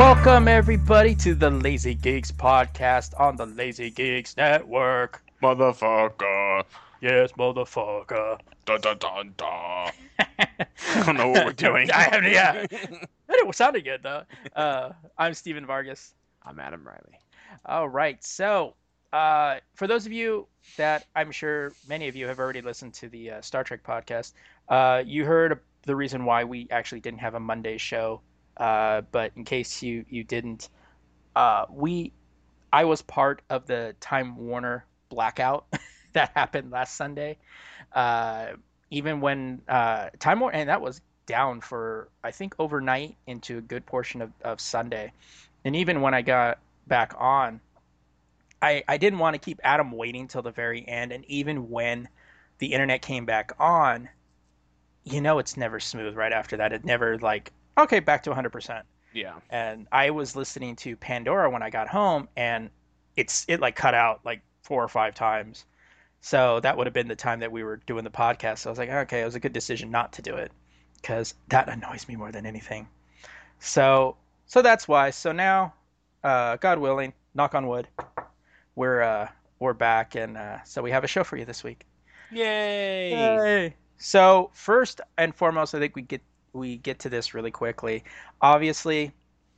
Welcome, everybody, to the Lazy Geeks podcast on the Lazy Geeks Network. Motherfucker. Yes, motherfucker. Dun dun dun dun. I don't know what we're doing. I have, yeah. It sounded good, though. Uh, I'm Stephen Vargas. I'm Adam Riley. All right. So, uh, for those of you that I'm sure many of you have already listened to the uh, Star Trek podcast, uh, you heard the reason why we actually didn't have a Monday show. Uh, but in case you you didn't, uh, we I was part of the Time Warner blackout that happened last Sunday. Uh, even when uh, Time Warner and that was down for I think overnight into a good portion of, of Sunday, and even when I got back on, I I didn't want to keep Adam waiting till the very end, and even when the internet came back on, you know it's never smooth right after that. It never like okay back to 100% Yeah. and i was listening to pandora when i got home and it's it like cut out like four or five times so that would have been the time that we were doing the podcast so i was like okay it was a good decision not to do it because that annoys me more than anything so so that's why so now uh god willing knock on wood we're uh we're back and uh so we have a show for you this week Yay. Yay. So first and foremost, I think we get we get to this really quickly. Obviously,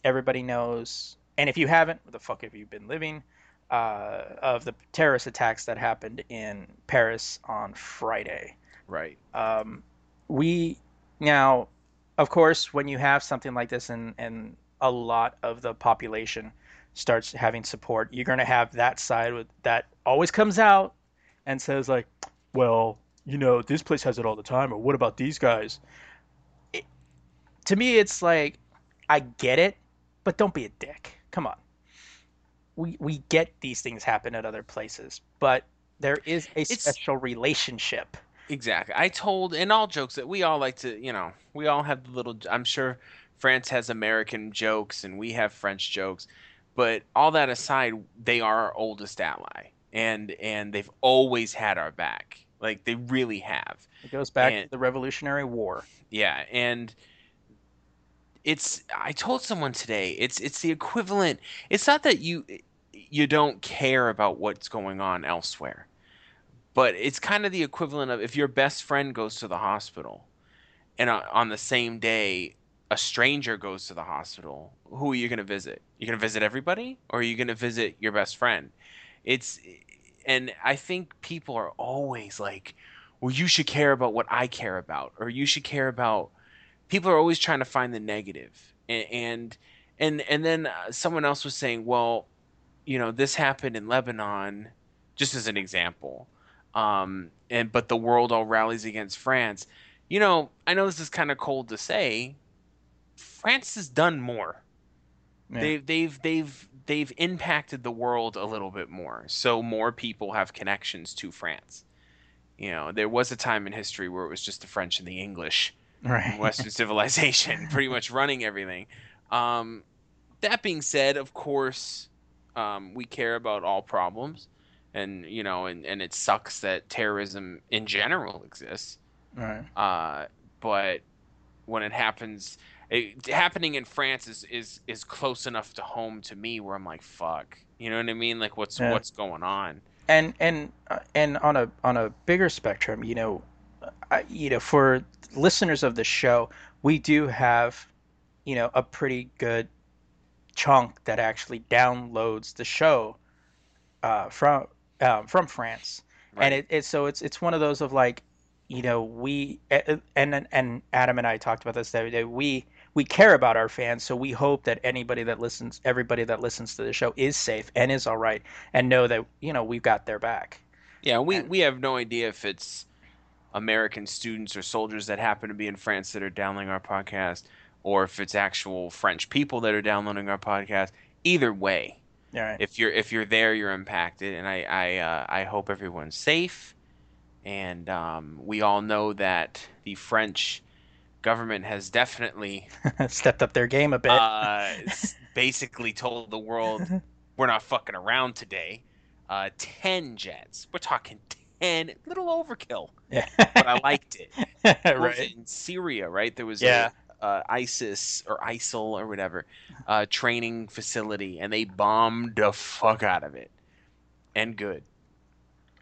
everybody knows, and if you haven't, what the fuck have you been living? Uh, of the terrorist attacks that happened in Paris on Friday. Right. Um, we now, of course, when you have something like this and and a lot of the population starts having support, you're going to have that side with that always comes out and says like, well, you know, this place has it all the time, or what about these guys? To me, it's like, I get it, but don't be a dick. Come on. We we get these things happen at other places, but there is a It's- special relationship. Exactly. I told, in all jokes, that we all like to, you know, we all have the little. I'm sure France has American jokes and we have French jokes, but all that aside, they are our oldest ally, and and they've always had our back. Like they really have. It goes back And- to the Revolutionary War. Yeah, and it's I told someone today, it's it's the equivalent. It's not that you eh, you don't care about what's going on elsewhere. But it's kind of the equivalent of if your best friend goes to the hospital and on the same day a stranger goes to the hospital, who are you going to visit? You're going to visit everybody or are you going to visit your best friend? It's eh, and I think people are always like, well, you should care about what I care about, or you should care about. People are always trying to find the negative, and and and, and then uh, someone else was saying, well, you know, this happened in Lebanon, just as an example. um, and but the world all rallies against France. You know, I know this is kind of cold to say. France has done more. Yeah. They've they've they've they've impacted the world a little bit more, so more people have connections to France. You know, there was a time in history where it was just the French and the English, right. Western civilization, pretty much running everything. Um, that being said, of course, um, we care about all problems, and you know, and, and it sucks that terrorism in general exists. Right. Uh, but when it happens, it, happening in France is, is is close enough to home to me where I'm like, fuck, you know what I mean? Like, what's Yeah. what's going on? and and uh, and on a on a bigger spectrum, you know, you know, for listeners of the show, we do have, you know, a pretty good chunk that actually downloads the show uh, from um, from France, Right. and it, it so it's it's one of those of like, you know, we and and, and Adam and I talked about this the other day. We we care about our fans, so we hope that anybody that listens, everybody that listens to the show, is safe and is all right, and know that you know we've got their back. Yeah, we And- we have no idea if it's American students or soldiers that happen to be in France that are downloading our podcast, or if it's actual French people that are downloading our podcast. Either way, All right. if you're if you're there, you're impacted, and I I uh, I hope everyone's safe. And um, we all know that the French government has definitely stepped up their game a bit. uh, basically told the world we're not fucking around today. Uh, ten jets. We're talking ten. Little overkill, yeah. but I liked it. It right. In Syria, right? There was Yeah. a uh, ISIS or ISIL or whatever uh, training facility, and they bombed the fuck out of it. And good.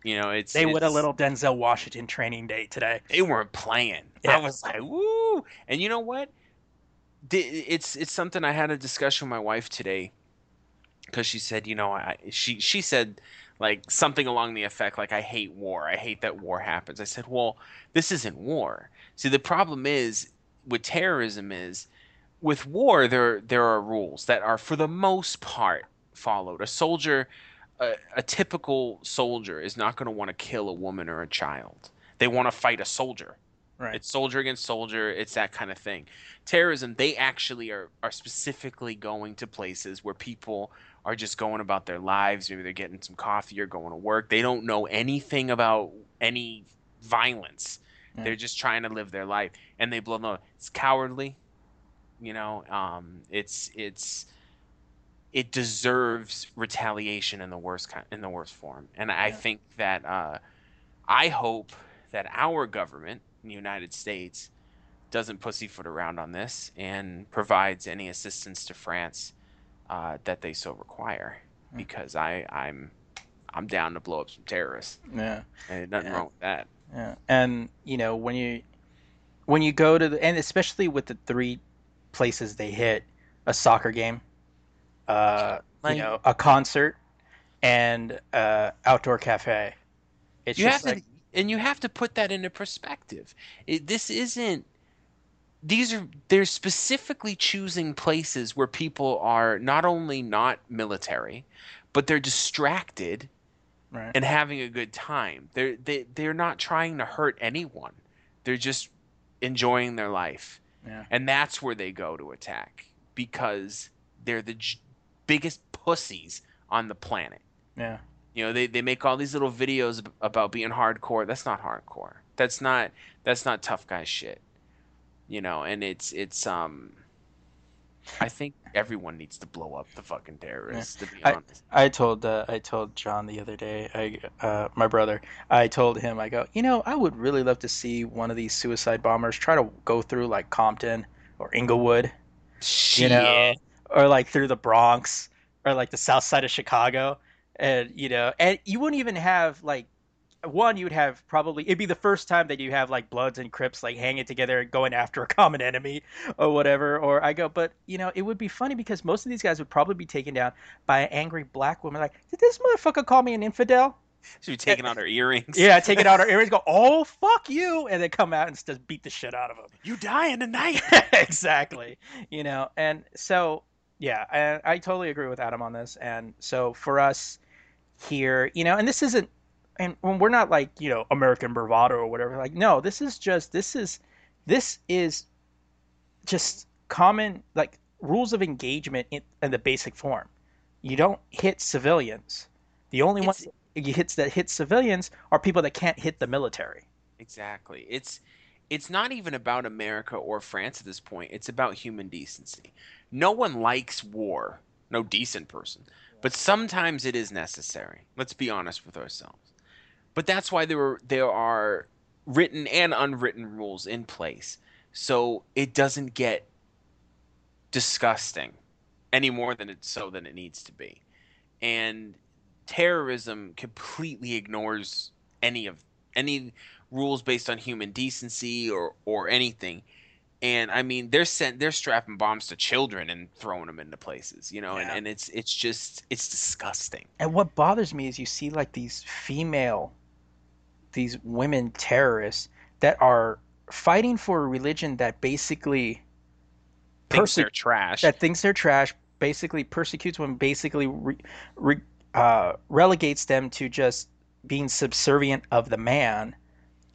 You know, it's They would a little Denzel Washington training day today. they weren't playing. Yeah. I was like, woo! And you know what? It's it's something I had a discussion with my wife today because she said, you know, I she she said like something along the effect like I hate war. I hate that war happens. I said, well, this isn't war. See, the problem is with terrorism is with war there there are rules that are for the most part followed. A soldier a, a typical soldier is not going to want to kill a woman or a child. They want to fight a soldier. Right. It's soldier against soldier. It's that kind of thing. Terrorism, they actually are, are specifically going to places where people are just going about their lives. Maybe they're getting some coffee or going to work. They don't know anything about any violence. Yeah. They're just trying to live their life, and they blow them up. It's cowardly. You know, um, it's it's it deserves retaliation in the worst kind in the worst form. And I Yeah. think that uh, I hope that our government, in the United States, doesn't pussyfoot around on this and provides any assistance to France uh, that they so require. Hmm. Because I I'm I'm down to blow up some terrorists. Yeah. And nothing Yeah. wrong with that. Yeah. And you know when you when you go to the and especially with the three places they hit, a soccer game, uh, Like- you know, a concert, and uh, outdoor cafe. It's you have just to and you have to put that into perspective it, this isn't these are they're specifically choosing places where people are not only not military but they're distracted right. and having a good time they're they, they're not trying to hurt anyone they're just enjoying their life Yeah. and that's where they go to attack because they're the j- biggest pussies on the planet Yeah. you know, they, they make all these little videos about being hardcore. That's not hardcore. That's not that's not tough guy shit. You know, and it's it's um I think everyone needs to blow up the fucking terrorists, to be honest. I told uh, I told John the other day, I uh, my brother, I told him I go, you know, I would really love to see one of these suicide bombers try to go through like Compton or Inglewood, you know, or like through the Bronx or like the south side of Chicago, and you know, and you wouldn't even have like one, you would have probably it'd be the first time that you have like Bloods and Crips like hanging together and going after a common enemy or whatever. Or I go, but you know, it would be funny because most of these guys would probably be taken down by an angry black woman. Like, did this motherfucker call me an infidel? She'd be taking out her earrings. Yeah, taking out her earrings, go, oh fuck you, and then come out and just beat the shit out of them. You die dying tonight. exactly. You know, and so yeah, I, I totally agree with Adam on this. And so for us here, you know, and this isn't and when we're not like you know American bravado or whatever. Like no, this is just this is this is just common like rules of engagement in, in the basic form. You don't hit civilians. The only ones you hits that hit civilians are people that can't hit the military. Exactly. It's it's not even about America or France at this point. It's about human decency. No one likes war. No decent person. But sometimes it is necessary. Let's be honest with ourselves. But that's why there were there are written and unwritten rules in place. So it doesn't get disgusting any more than it's so than it needs to be. And terrorism completely ignores any of any rules based on human decency or or anything. And I mean, they're sent they're strapping bombs to children and throwing them into places, you know, and, and it's it's just it's disgusting. And what bothers me is you see like these female, these women terrorists that are fighting for a religion that basically Thinks Perse- they're trash. that thinks they're trash, basically persecutes women, basically re, re, uh, relegates them to just being subservient of the man.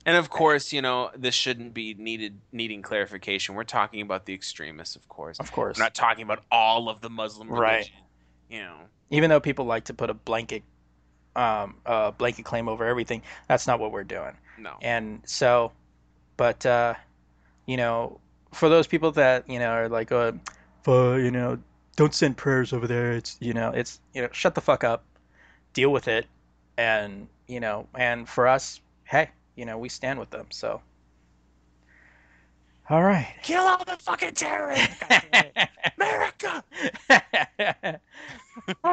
And of course, you know, this shouldn't be needed needing clarification. We're talking about the extremists, of course. Of course, We're not talking about all of the Muslim Right. religion. You know. even though people like to put a blanket, um, uh, blanket claim over everything, that's not what we're doing. No. and so but uh you know for those people that you know are like uh you know don't send prayers over there it's you know it's you know shut the fuck up deal with it and you know and for us hey you know we stand with them so all right Kill all the fucking terrorists. America.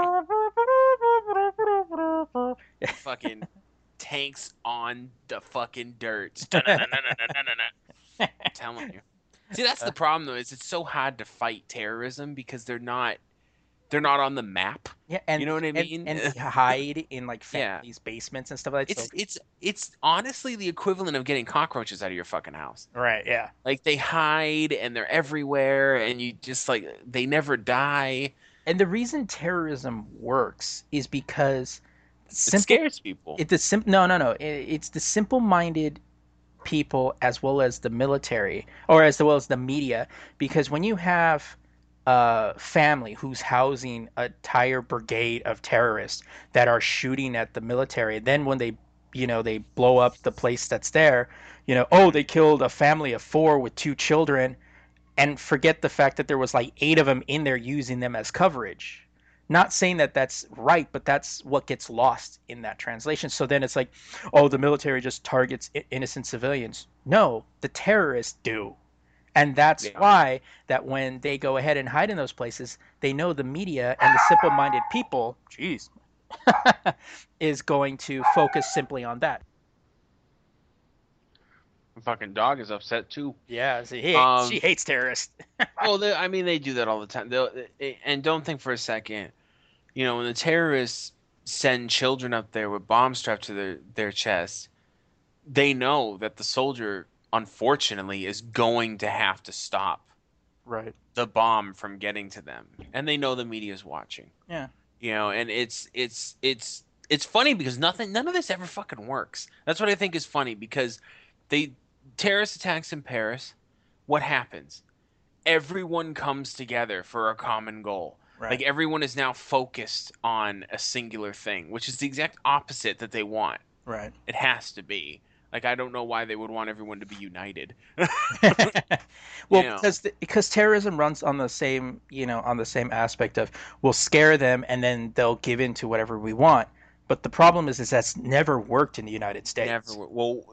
fucking tanks on the fucking dirt. Telling you. See, that's the problem though. Is it's so hard to fight terrorism because they're not, they're not on the map. yeah and You know what I mean? and, hide in like Yeah. basements and stuff like that It's so, it's it's honestly the equivalent of getting cockroaches out of your fucking house. right yeah Like they hide and they're everywhere, and you just like they never die. And the reason terrorism works is because It scares people. It the sim no no no. It, it's the simple-minded people as well as the military or as well as the media because when you have a family who's housing a entire brigade of terrorists that are shooting at the military then when they you know they blow up the place that's there you know oh they killed a family of 4 with two children and forget the fact that there was like 8 of them in there using them as coverage not saying that that's right, but that's what gets lost in that translation. So then it's like, oh, the military just targets innocent civilians. No, the terrorists do. And that's Yeah. why that when they go ahead and hide in those places, they know the media and the simple-minded people, jeez, is going to focus simply on that. The fucking dog is upset too. Yeah, she hates, Um, she hates terrorists. well, they, I mean, they do that all the time. They'll, they- and don't think for a second, you know, when the terrorists send children up there with bombs strapped to their their chest, they know that the soldier, unfortunately, is going to have to stop right. the bomb from getting to them, and they know the media is watching. Yeah. You know, and it's it's it's it's funny because nothing, none of this ever fucking works. That's what I think is funny because they terrorist attacks in Paris. What happens? Everyone comes together for a common goal. Right. Like everyone is now focused on a singular thing, which is the exact opposite that they want. right. It has to be. Like I don't know why they would want everyone to be united. well, know. because the, because terrorism runs on the same you know on the same aspect of we'll scare them and then they'll give in to whatever we want. But the problem is, is that's never worked in the United States. Never. Well,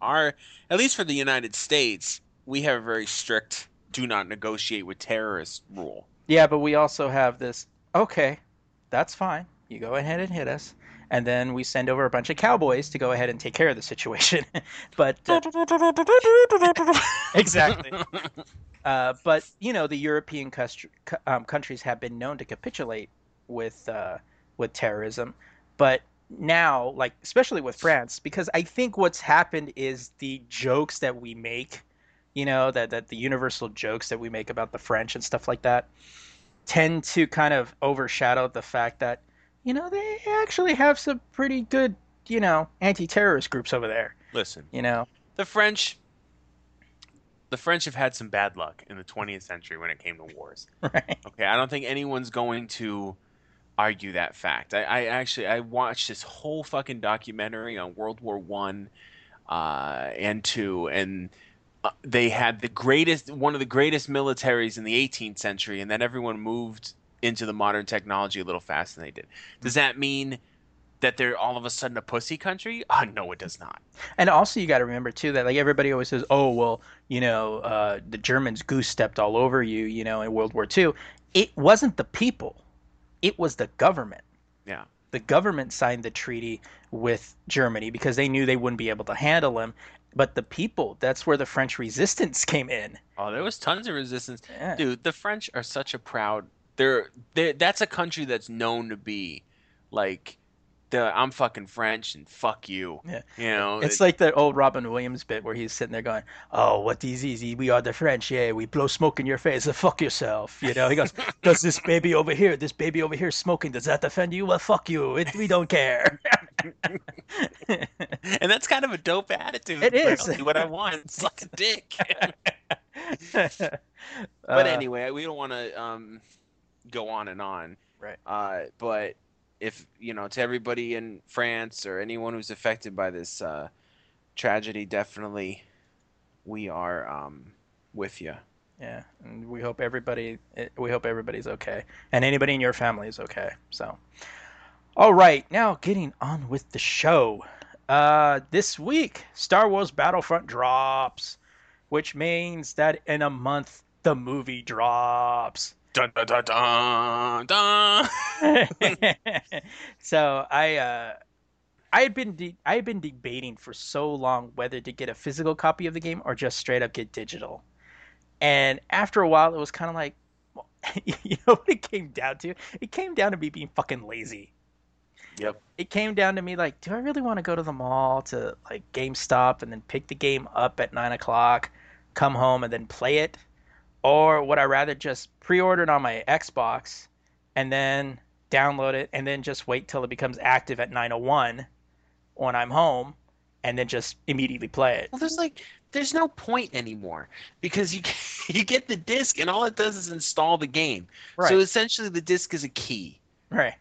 our at least for the United States, we have a very strict "do not negotiate with terrorists" rule. Yeah, but we also have this. Okay, that's fine. You go ahead and hit us, and then we send over a bunch of cowboys to go ahead and take care of the situation. but uh, exactly. Uh, but you know, the European cust- um, countries have been known to capitulate with uh, with terrorism, but now, like especially with France, because I think what's happened is the jokes that we make, you know, that that the universal jokes that we make about the French and stuff like that, tend to kind of overshadow the fact that you know they actually have some pretty good you know anti-terrorist groups over there. Listen, You know, the French. The French have had some bad luck in the 20th century when it came to wars. right? Okay, I don't think anyone's going to argue that fact. I, I actually I watched this whole fucking documentary on World War One uh, and two, and uh, they had the greatest, one of the greatest militaries in the 18th century, and then everyone moved into the modern technology a little faster than they did. Does that mean that they're all of a sudden a pussy country? Uh, no, it does not. And also, you got to remember too that like everybody always says, "Oh, well, you know, uh, the Germans goose stepped all over you," you know, in World War II. It wasn't the people; it was the government. Yeah. The government signed the treaty with Germany because they knew they wouldn't be able to handle him. But the people—that's where the French resistance came in. Oh, there was tons of resistance. Yeah. Dude, the French are such a proud. They're, they're that's a country that's known to be like the I'm fucking French and fuck you. Yeah. You know, It's like the old Robin Williams bit where he's sitting there going, "Oh, what is easy? We are the French. Yeah, we blow smoke in your face. fuck yourself." You know, he goes, "Does this baby over here, this baby over here smoking, does that offend you? Well, fuck you. It, we don't care." and that's kind of a dope attitude. It Like, is. I'll do what I want. Suck a dick. but Uh, anyway, we don't want to um, go on and on. Right. Uh, but if you know, to everybody in France or anyone who's affected by this uh, tragedy, definitely we are um, with you. Yeah, and we hope everybody eh, we hope everybody's okay, and anybody in your family is okay. So, all right, now getting on with the show. Uh, this week, Star Wars Battlefront drops, which means that in a month the movie drops. Dun dun dun dun dun. so I uh, I had been de- I had been debating for so long whether to get a physical copy of the game or just straight up get digital. And after a while, it was kind of like, well, you know what it came down to? It came down to me being fucking lazy. Yep. It came down to me like, do I really want to go to the mall to like GameStop and then pick the game up at nine o'clock, come home and then play it, or would I rather just pre-order it on my Xbox and then download it and then just wait till it becomes active at 901 when I'm home and then just immediately play it. Well, there's like there's no point anymore because you you get the disc and all it does is install the game. Right. So essentially, the disc is a key. Right.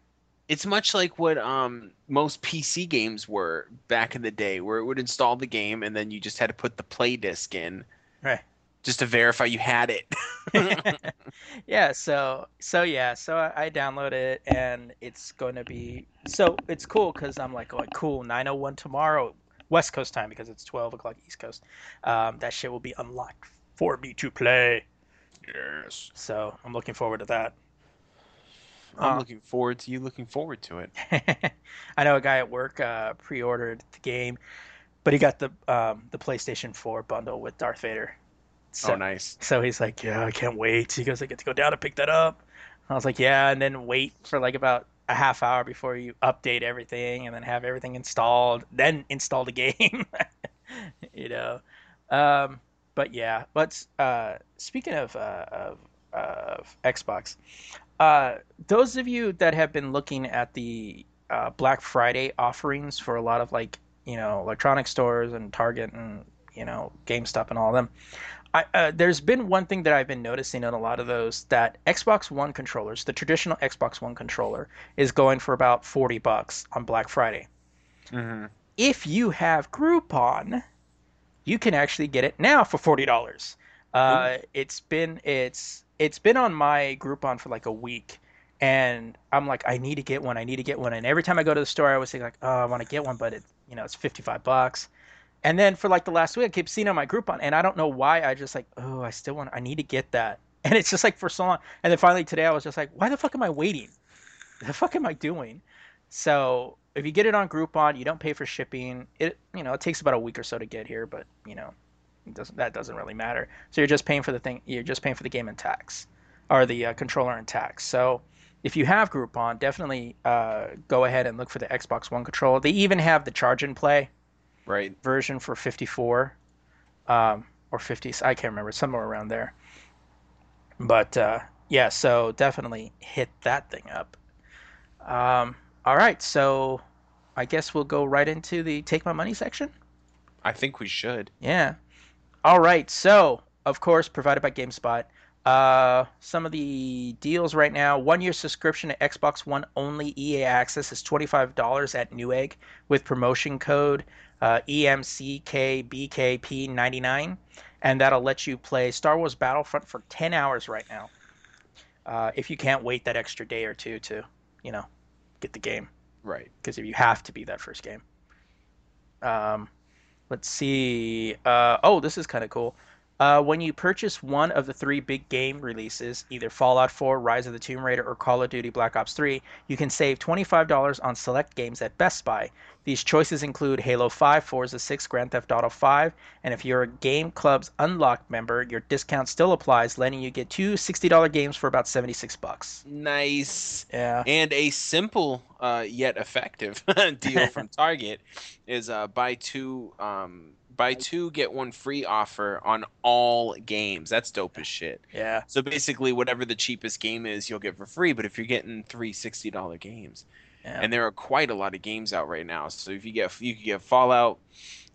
It's much like what um, most PC games were back in the day, where it would install the game and then you just had to put the play disc in Right. Just to verify you had it. yeah, so so yeah, so I, I download it and it's going to be so it's cool because I'm like going cool 9:01 tomorrow West Coast time because it's 12 o'clock East Coast. Um, that shit will be unlocked for me to play. yes. So I'm looking forward to that. I'm Uh, looking forward to you looking forward to it. I know a guy at work uh, pre-ordered the game, but he got the um, the PlayStation 4 bundle with Darth Vader. So, oh, nice. So he's like, "Yeah, I can't wait." He goes, "I get to go down and pick that up." I was like, "Yeah," and then wait for like about a half hour before you update everything, and then have everything installed, then install the game. you know, um, but yeah. But uh, speaking of uh, of, of Xbox, uh, those of you that have been looking at the uh, Black Friday offerings for a lot of like you know electronic stores and Target and you know GameStop and all of them. I, uh, there's been one thing that I've been noticing in a lot of those that Xbox One controllers, the traditional Xbox One controller, is going for about 40 bucks on Black Friday. hmm If you have Groupon, you can actually get it now for forty dollars. Uh, it's been it's it's been on my Groupon for like a week, and I'm like, I need to get one. I need to get one. And every time I go to the store, I always think like, oh, I want to get one, but it you know it's 55 bucks. And then for like the last week, I keep seeing on my Groupon, and I don't know why. I just like, oh, I still want. I need to get that. And it's just like for so long. And then finally today, I was just like, why the fuck am I waiting? The fuck am I doing? So if you get it on Groupon, you don't pay for shipping. It you know it takes about a week or so to get here, but you know doesn't that doesn't really matter. So you're just paying for the thing. You're just paying for the game and tax, or the uh, controller and tax. So if you have Groupon, definitely uh, go ahead and look for the Xbox One controller. They even have the charge and play Right. version for 54 um, or 50. I can't remember somewhere around there. But uh, yeah, so definitely hit that thing up. Um, all right, so I guess we'll go right into the take my money section. I think we should. Yeah. All right. So, of course, provided by GameSpot. Uh, some of the deals right now: one year subscription to Xbox One only EA Access is twenty five dollars at Newegg with promotion code uh, EMCKBKP ninety nine, and that'll let you play Star Wars Battlefront for ten hours right now. Uh, if you can't wait that extra day or two to, you know, get the game, Right. because if you have to be that first game. Um, let's see. Uh, oh, this is kind of cool. Uh, when you purchase one of the three big game releases, either Fallout 4, Rise of the Tomb Raider, or Call of Duty Black Ops 3, you can save $25 on select games at Best Buy. These choices include Halo 5, Forza 6, Grand Theft Auto 5, and if you're a Gamers Club Unlocked member, your discount still applies, letting you get two $60 games for about 76 bucks. Nice. Yeah. And a simple uh, yet effective deal from Target is uh, buy two um, buy two get one free offer on all games. That's dope as shit. Yeah. So basically, whatever the cheapest game is, you'll get for free. But if you're getting three sixty dollar games, Yeah. and there are quite a lot of games out right now. So if you get you could get Fallout,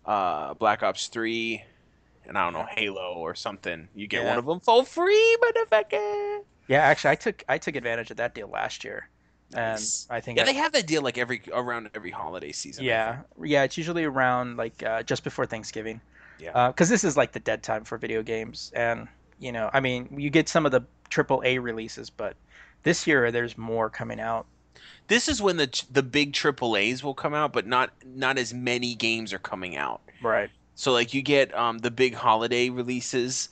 uh, Black Ops Three, and I don't know Halo or something. You get Yeah. one of them for free, motherfucker. Yeah, actually, I took I took advantage of that deal last year, Nice. and I think Yeah, I- they have that deal like every around every holiday season. Yeah, yeah, it's usually around like uh, just before Thanksgiving. Yeah. Because this is like the dead time for video games, and you know, I mean, you get some of the triple A releases, but this year there's more coming out. This is when the the big triple A's will come out, but not not as many games are coming out. Right. So like you get um the big holiday releases,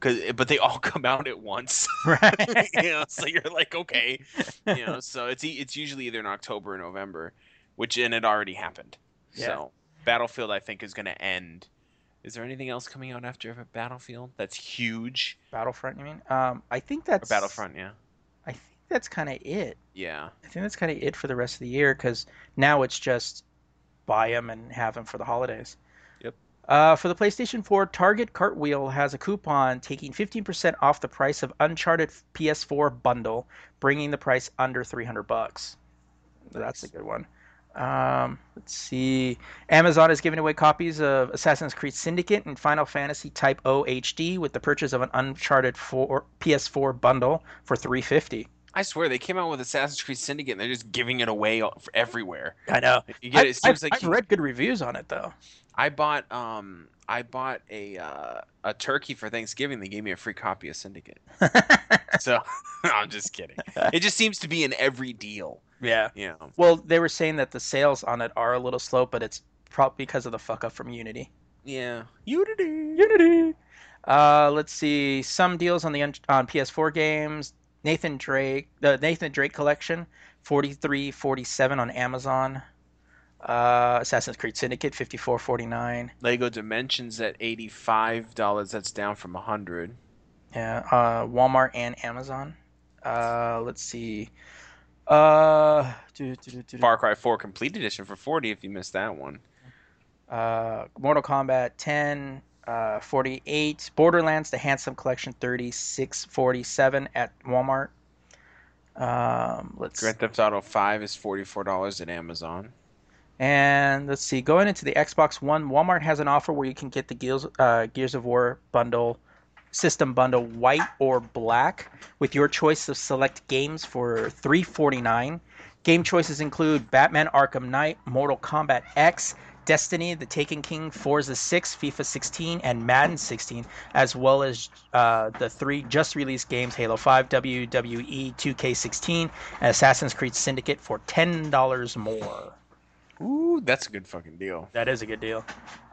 cause but they all come out at once. Right. you know, so you're like okay, you know. So it's it's usually either in October or November, which and it already happened. Yeah. So Battlefield, I think, is going to end. Is there anything else coming out after Battlefield that's huge? Battlefront, you mean? Um, I think Or that's Battlefront, yeah, I think that's kind of it. yeah. I think that's kind of it for the rest of the year because now it's just buy them and have them for the holidays. Uh, for the PlayStation 4, Target Cartwheel has a coupon taking 15% off the price of Uncharted PS4 bundle, bringing the price under 300 bucks. That's a good one. Um, let's see. Amazon is giving away copies of Assassin's Creed Syndicate and Final Fantasy Type O HD with the purchase of an Uncharted 4 PS4 bundle for 350. I swear they came out with Assassin's Creed Syndicate and they're just giving it away everywhere. I know. You get it. I, It seems like I've you- read good reviews on it though. I bought um I bought a uh, a turkey for Thanksgiving. They gave me a free copy of Syndicate. so I'm just kidding. It just seems to be in every deal. yeah. You know. Well, they were saying that the sales on it are a little slow, but it's probably because of the fuck up from Unity. Yeah. Unity. Unity. Uh, let's see some deals on the on PS4 games. Nathan Drake, the Nathan Drake collection, forty three forty seven on Amazon. Uh, Assassin's Creed Syndicate, fifty four forty nine. Lego Dimensions at eighty five dollars. That's down from a hundred. Yeah, uh, Walmart and Amazon. Uh, let's see. Uh, do, do, do, do, Far Cry 4 Complete Edition for forty. If you missed that one. uh, Mortal Kombat 10, uh, 48. Borderlands, the Handsome Collection, 36, 47 at Walmart. Um, let's Grand Theft Auto 5 is forty four dollars at Amazon. and let's see. Going into the Xbox One, Walmart has an offer where you can get the Gears, uh, Gears of War bundle, system bundle, white or black, with your choice of select games for 349. Game choices include Batman: Arkham Knight, Mortal Kombat X, Destiny, The Taken King, Forza 6, FIFA 16, and Madden 16, as well as uh, the three just released games Halo 5, WWE 2K16, and Assassin's Creed Syndicate for $10 more. Ooh, that's a good fucking deal. That is a good deal.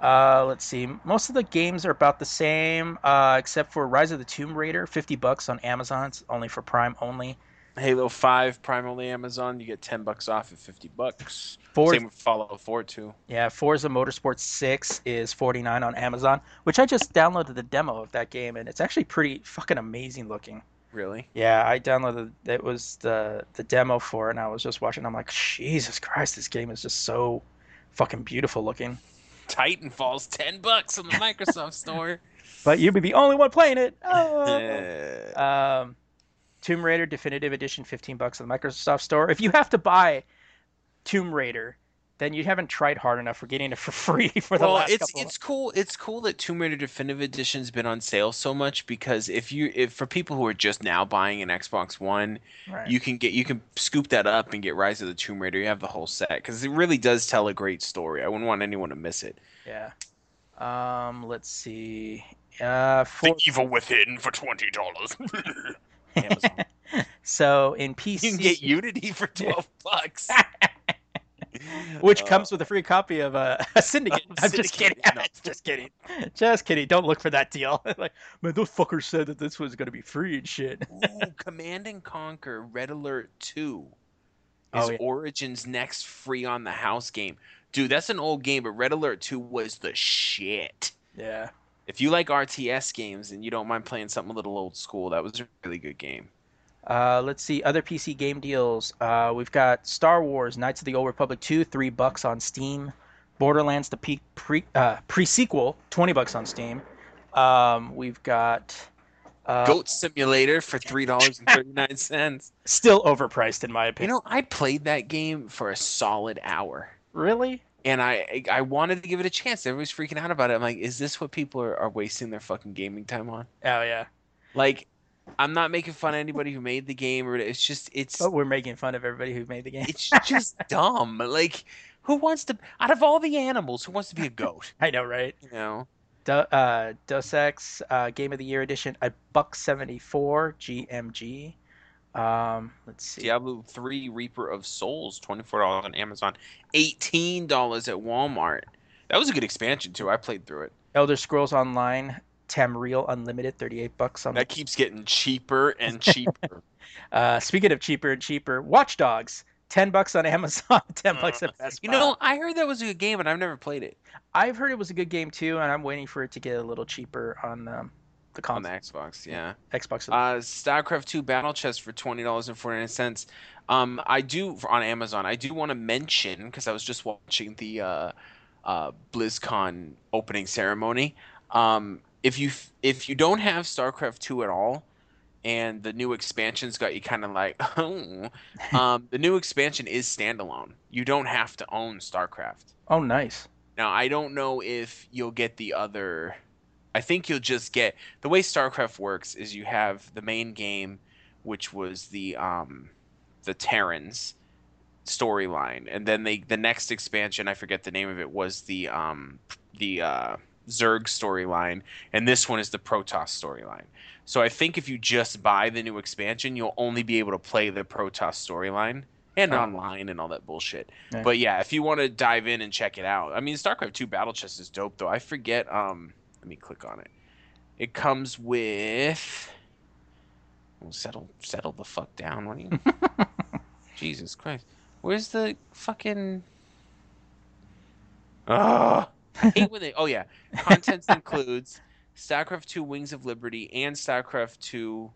Uh, let's see. Most of the games are about the same, uh, except for Rise of the Tomb Raider, 50 bucks on Amazon. It's only for Prime only. Halo 5 Prime only Amazon. You get ten bucks off at fifty bucks. For Same with Fallout 4 too. Yeah, Forza Motorsport 6 is 49 on Amazon, which I just downloaded the demo of that game and it's actually pretty fucking amazing looking. Really? Yeah, I downloaded it was the the demo for it and I was just watching I'm like, "Jesus Christ, this game is just so fucking beautiful looking." Titanfall's ten bucks on the Microsoft Store. But you'd be the only one playing it. Oh. Um, Tomb Raider Definitive Edition, 15 bucks on the Microsoft Store. If you have to buy Tomb Raider then you haven't tried hard enough for getting it for free for the well, last it's couple. it's cool. It's cool that Tomb Raider Definitive Edition's been on sale so much because if you if for people who are just now buying an Xbox One, Right. you can get you can scoop that up and get Rise of the Tomb Raider. You have the whole set because it really does tell a great story. I wouldn't want anyone to miss it. Yeah. Um, let's see. Uh, for Evil Within for twenty dollars. so in PC, you can get Unity for twelve bucks. which Uh, comes with a free copy of uh, a Syndicate. I'm just kidding. No. just kidding. Just kidding. Don't look for that deal. like, man, those fuckers said that this was gonna be free and shit. Ooh, Command and Conquer Red Alert 2 is Oh, yeah. Origin's next free on the house game. Dude, that's an old game, but Red Alert 2 was the shit. Yeah. If you like RTS games and you don't mind playing something a little old school, that was a really good game. Uh, let's see other PC game deals. Uh, we've got Star Wars: Knights of the Old Republic 2, three bucks on Steam. Borderlands: The pe- pre uh, pre-sequel, twenty bucks on Steam. Um, we've got uh, Goat Simulator for $3.39. still overpriced in my opinion. you know, I played that game for a solid hour. really? And I I wanted to give it a chance. Everybody's freaking out about it. I'm like, is this what people are, are wasting their fucking gaming time on? Oh yeah. Like, I'm not making fun of anybody who made the game, or it's just it's But we're making fun of everybody who made the game. it's just dumb. Like, who wants to? Out of all the animals, who wants to be a goat? I know, right? You know, Du- uh, Deus Ex uh, Game of the Year edition, a buck seventy four GMG. Um, let's see. Diablo Three: Reaper of Souls, twenty four dollars on Amazon, eighteen dollars at Walmart. That was a good expansion too. I played through it. Elder Scrolls Online, Tamriel Unlimited, thirty eight bucks on. That keeps getting cheaper and cheaper. Uh, speaking of cheaper and cheaper, Watch Dogs, ten bucks on Amazon, ten bucks at Best Buy. you know, I heard that was a good game, but I've never played it I've heard it was a good game too, and I'm waiting for it to get a little cheaper on um, the on console, the Xbox. Yeah. Xbox. Uh, StarCraft 2 Battle Chest for twenty dollars and forty nine cents. Um, I do on Amazon. I do want to mention because I was just watching the uh, uh, BlizzCon opening ceremony. Um, if you if you don't have StarCraft 2 at all, and the new expansions got you kind of like, oh, um, the new expansion is standalone. You don't have to own StarCraft. oh, nice. Now, I don't know if you'll get the other. I think you'll just get the way StarCraft works is you have the main game, which was the um, the Terrans storyline, and then they the next expansion I forget the name of it was the um, the uh, Zerg storyline, and this one is the Protoss storyline. So I think if you just buy the new expansion, you'll only be able to play the Protoss storyline and Oh. online and all that bullshit. Yeah. But yeah, if you want to dive in and check it out, I mean, StarCraft Two Battle Chest is dope though. I forget. Um, let me click on it. It comes with. Oh, settle, settle the fuck down. What you? Jesus Christ. Where's the fucking? I hate when they. Oh yeah, contents includes StarCraft Two: Wings of Liberty and StarCraft Two,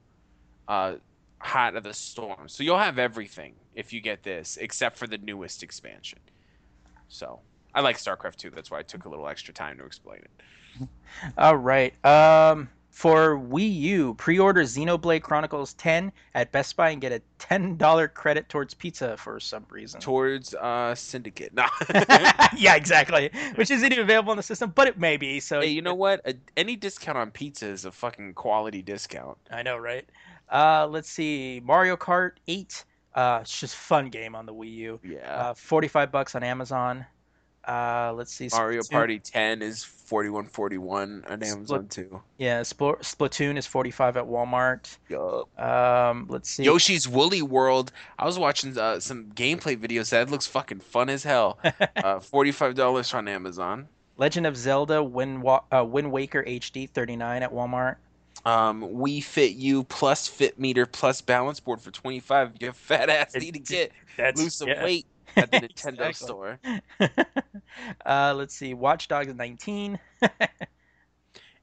uh, Heart of the Swarm. So you'll have everything if you get this, except for the newest expansion. So I like StarCraft Two. That's why I took a little extra time to explain it. All right. Um, for Wii U, pre-order Xenoblade Chronicles 10 at Best Buy and get a $10 credit towards pizza for some reason. Towards uh, Syndicate. No. yeah, exactly. Which isn't even available on the system, but it may be. So hey, you know what? A, any discount on pizza is a fucking quality discount. I know, right? Uh, let's see. Mario Kart 8. Uh, it's just fun game on the Wii U. Yeah. Uh, 45 bucks on Amazon. Uh, let's see. Mario Splatoon- Party 10 is 4141 on Amazon too. Yeah, Spl- Splatoon is 45 at Walmart. Yup. Um, let's see. Yoshi's Woolly World. I was watching uh, some gameplay videos. That looks fucking fun as hell. uh, Forty-five dollars on Amazon. Legend of Zelda Wind, Wa- uh, Wind Waker HD 39 at Walmart. Um, Wii Fit U plus Fit Meter plus Balance Board for twenty-five. You fat ass need to get lose some yeah. weight at the Nintendo store. uh, let's see. Watch Dogs 19.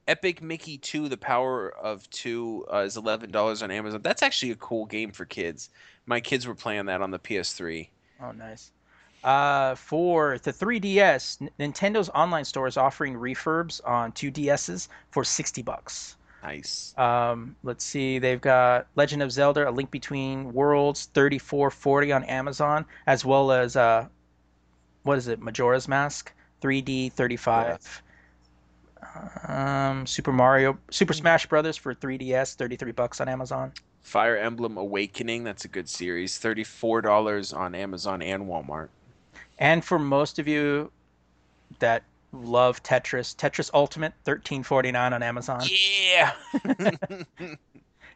Epic Mickey 2, The Power of Two, uh, is eleven dollars on Amazon. That's actually a cool game for kids. My kids were playing that on the PS3. Oh, nice. Uh, for the 3DS, N- Nintendo's online store is offering refurbs on two DSs for 60 bucks. Nice. Um, let's see. They've got Legend of Zelda: A Link Between Worlds 3440 on Amazon, as well as uh, what is it? Majora's Mask 3D 35. Um, Super Mario, Super Smash Brothers for 3DS, 33 bucks on Amazon. Fire Emblem Awakening, that's a good series. $34 on Amazon and Walmart. And for most of you that love Tetris, Tetris Ultimate, 13.49 on Amazon. Yeah.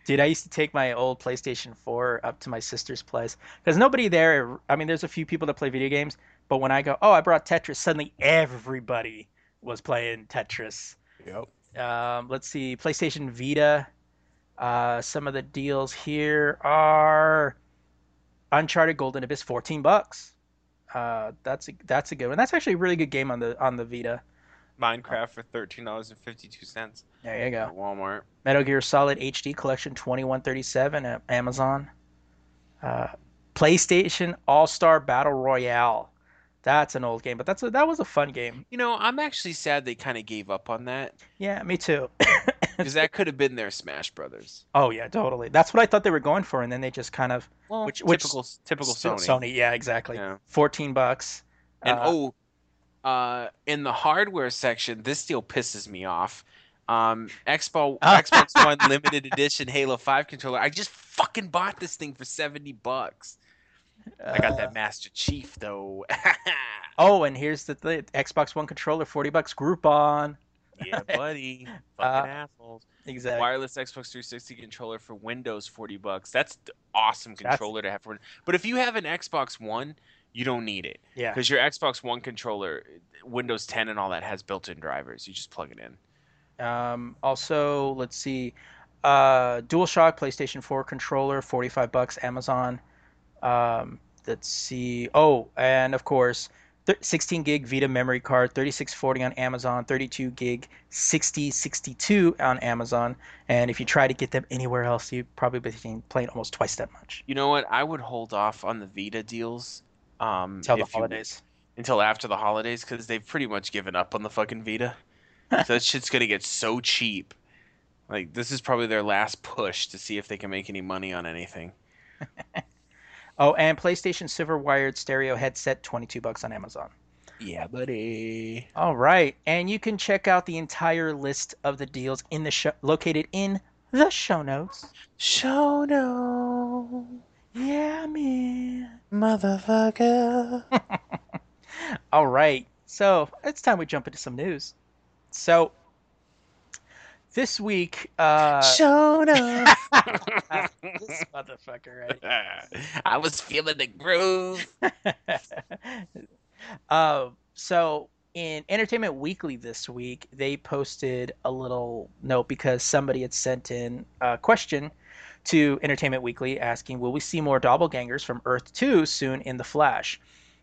Dude, I used to take my old PlayStation 4 up to my sister's place because nobody there. I mean, there's a few people that play video games, but when I go, oh, I brought Tetris, suddenly everybody was playing Tetris. yep. Um, let's see, PlayStation Vita. Uh, some of the deals here are Uncharted Golden Abyss, 14 bucks. Uh, that's a, that's a good one. That's actually a really good game on the on the Vita. Minecraft for $13.52 There you at go. Walmart. Metal Gear Solid HD Collection 2137 at Amazon. Uh, PlayStation All Star Battle Royale. That's an old game, but that's a, that was a fun game. You know, I'm actually sad they kind of gave up on that Yeah, me too. Because that could have been their Smash Brothers. oh yeah, totally. That's what I thought they were going for, and then they just kind of Well, Which- which- typical typical Still Sony. Yeah, exactly. Yeah. 14 bucks. And Uh, oh, uh, in the hardware section, this deal pisses me off. Um, Xbox Xbox One limited edition Halo Five controller. I just fucking bought this thing for seventy bucks. I got uh, that Master Chief though. Oh, and here's the thing: Xbox One controller, 40 bucks. Groupon. Yeah, buddy. Uh, Fucking assholes. Exactly. Wireless Xbox 360 controller for Windows, forty bucks. That's awesome That's- controller to have for. But if you have an Xbox One, you don't need it Yeah. because your Xbox One controller, Windows 10 and all that has built-in drivers. You just plug it in. Um, also, let's see, uh, DualShock PlayStation 4 controller, 45 bucks, Amazon. Um, let's see. Oh, and of course, 16 gig Vita memory card, 3640 on Amazon, 32 gig 6062 on Amazon. And if you try to get them anywhere else, you probably be paying almost twice that much You know what? I would hold off on the Vita deals um, until the if you- holidays. until after the holidays because they've pretty much given up on the fucking Vita. so that shit's gonna get so cheap. Like this is probably their last push to see if they can make any money on anything. Oh, and PlayStation Silver wired stereo headset, 22 bucks on Amazon. Yeah, buddy. All right, and you can check out the entire list of the deals in the show, located in the show notes. Show no, Yeah, man. motherfucker. All right, so it's time we jump into some news. So this week, uh, Show no. this motherfucker, right? I was feeling the groove. uh, so in Entertainment Weekly this week, they posted a little note because somebody had sent in a question to Entertainment Weekly asking, "Will we see more doppelgangers from Earth 2 soon in The Flash?"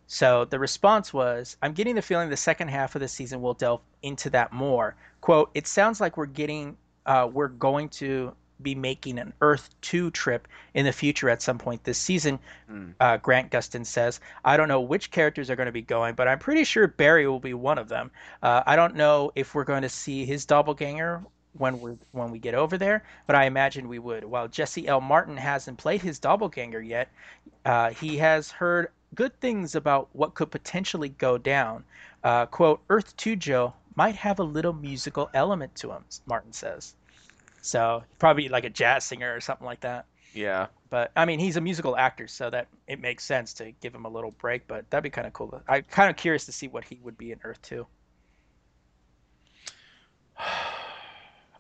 So the response was, "I'm getting the feeling the second half of the season will delve into that more." Quote, "It sounds like we're getting, uh, we're going to." Be making an Earth 2 trip in the future at some point this season, Hmm. uh, Grant Gustin says. I don't know which characters are going to be going, but I'm pretty sure Barry will be one of them. Uh, I don't know if we're going to see his doppelganger when we when we get over there, but I imagine we would. While Jesse L. Martin hasn't played his doppelganger yet, uh, he has heard good things about what could potentially go down. Uh, quote, Earth 2 Joe might have a little musical element to him, Martin says. So probably like a jazz singer or something like that. Yeah. But I mean, he's a musical actor, so that it makes sense to give him a little break. But that'd be kind of cool. I'm kind of curious to see what he would be in Earth 2.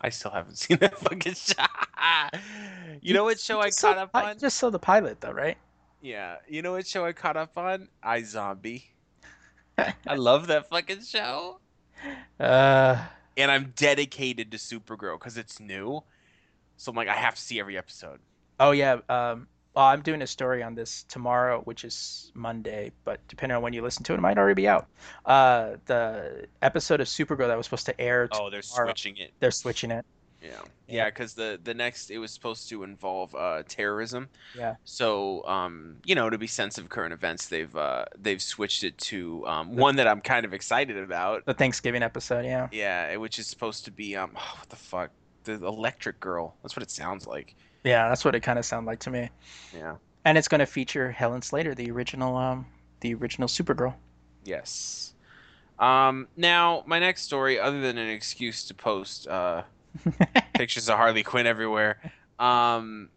I still haven't seen that fucking show. you know what show I just saw caught up on? Just saw the pilot, though, right? Yeah. You know what show I caught up on? iZombie. I love that fucking show. Uh, And I'm dedicated to Supergirl because it's new. So I'm like, I have to see every episode. oh yeah. Um, well, I'm doing a story on this tomorrow, which is Monday, but depending on when you listen to it, it might already be out. Uh, the episode of Supergirl that was supposed to air, Oh, they're switching it. they're switching it. Yeah, Yeah. because the the next it was supposed to involve uh, terrorism. Yeah. So, um, you know, to be sensitive of current events, they've uh, they've switched it to um, one that I'm kind of excited about. The Thanksgiving episode, yeah. Yeah, which is supposed to be um, oh, what the fuck, the Electric Girl. That's what it sounds like. Yeah, that's what it kind of sounded like to me. Yeah, And it's going to feature Helen Slater, the original, um, the original Supergirl. Yes. Um, now, my next story, other than an excuse to post uh, pictures of Harley Quinn everywhere, um,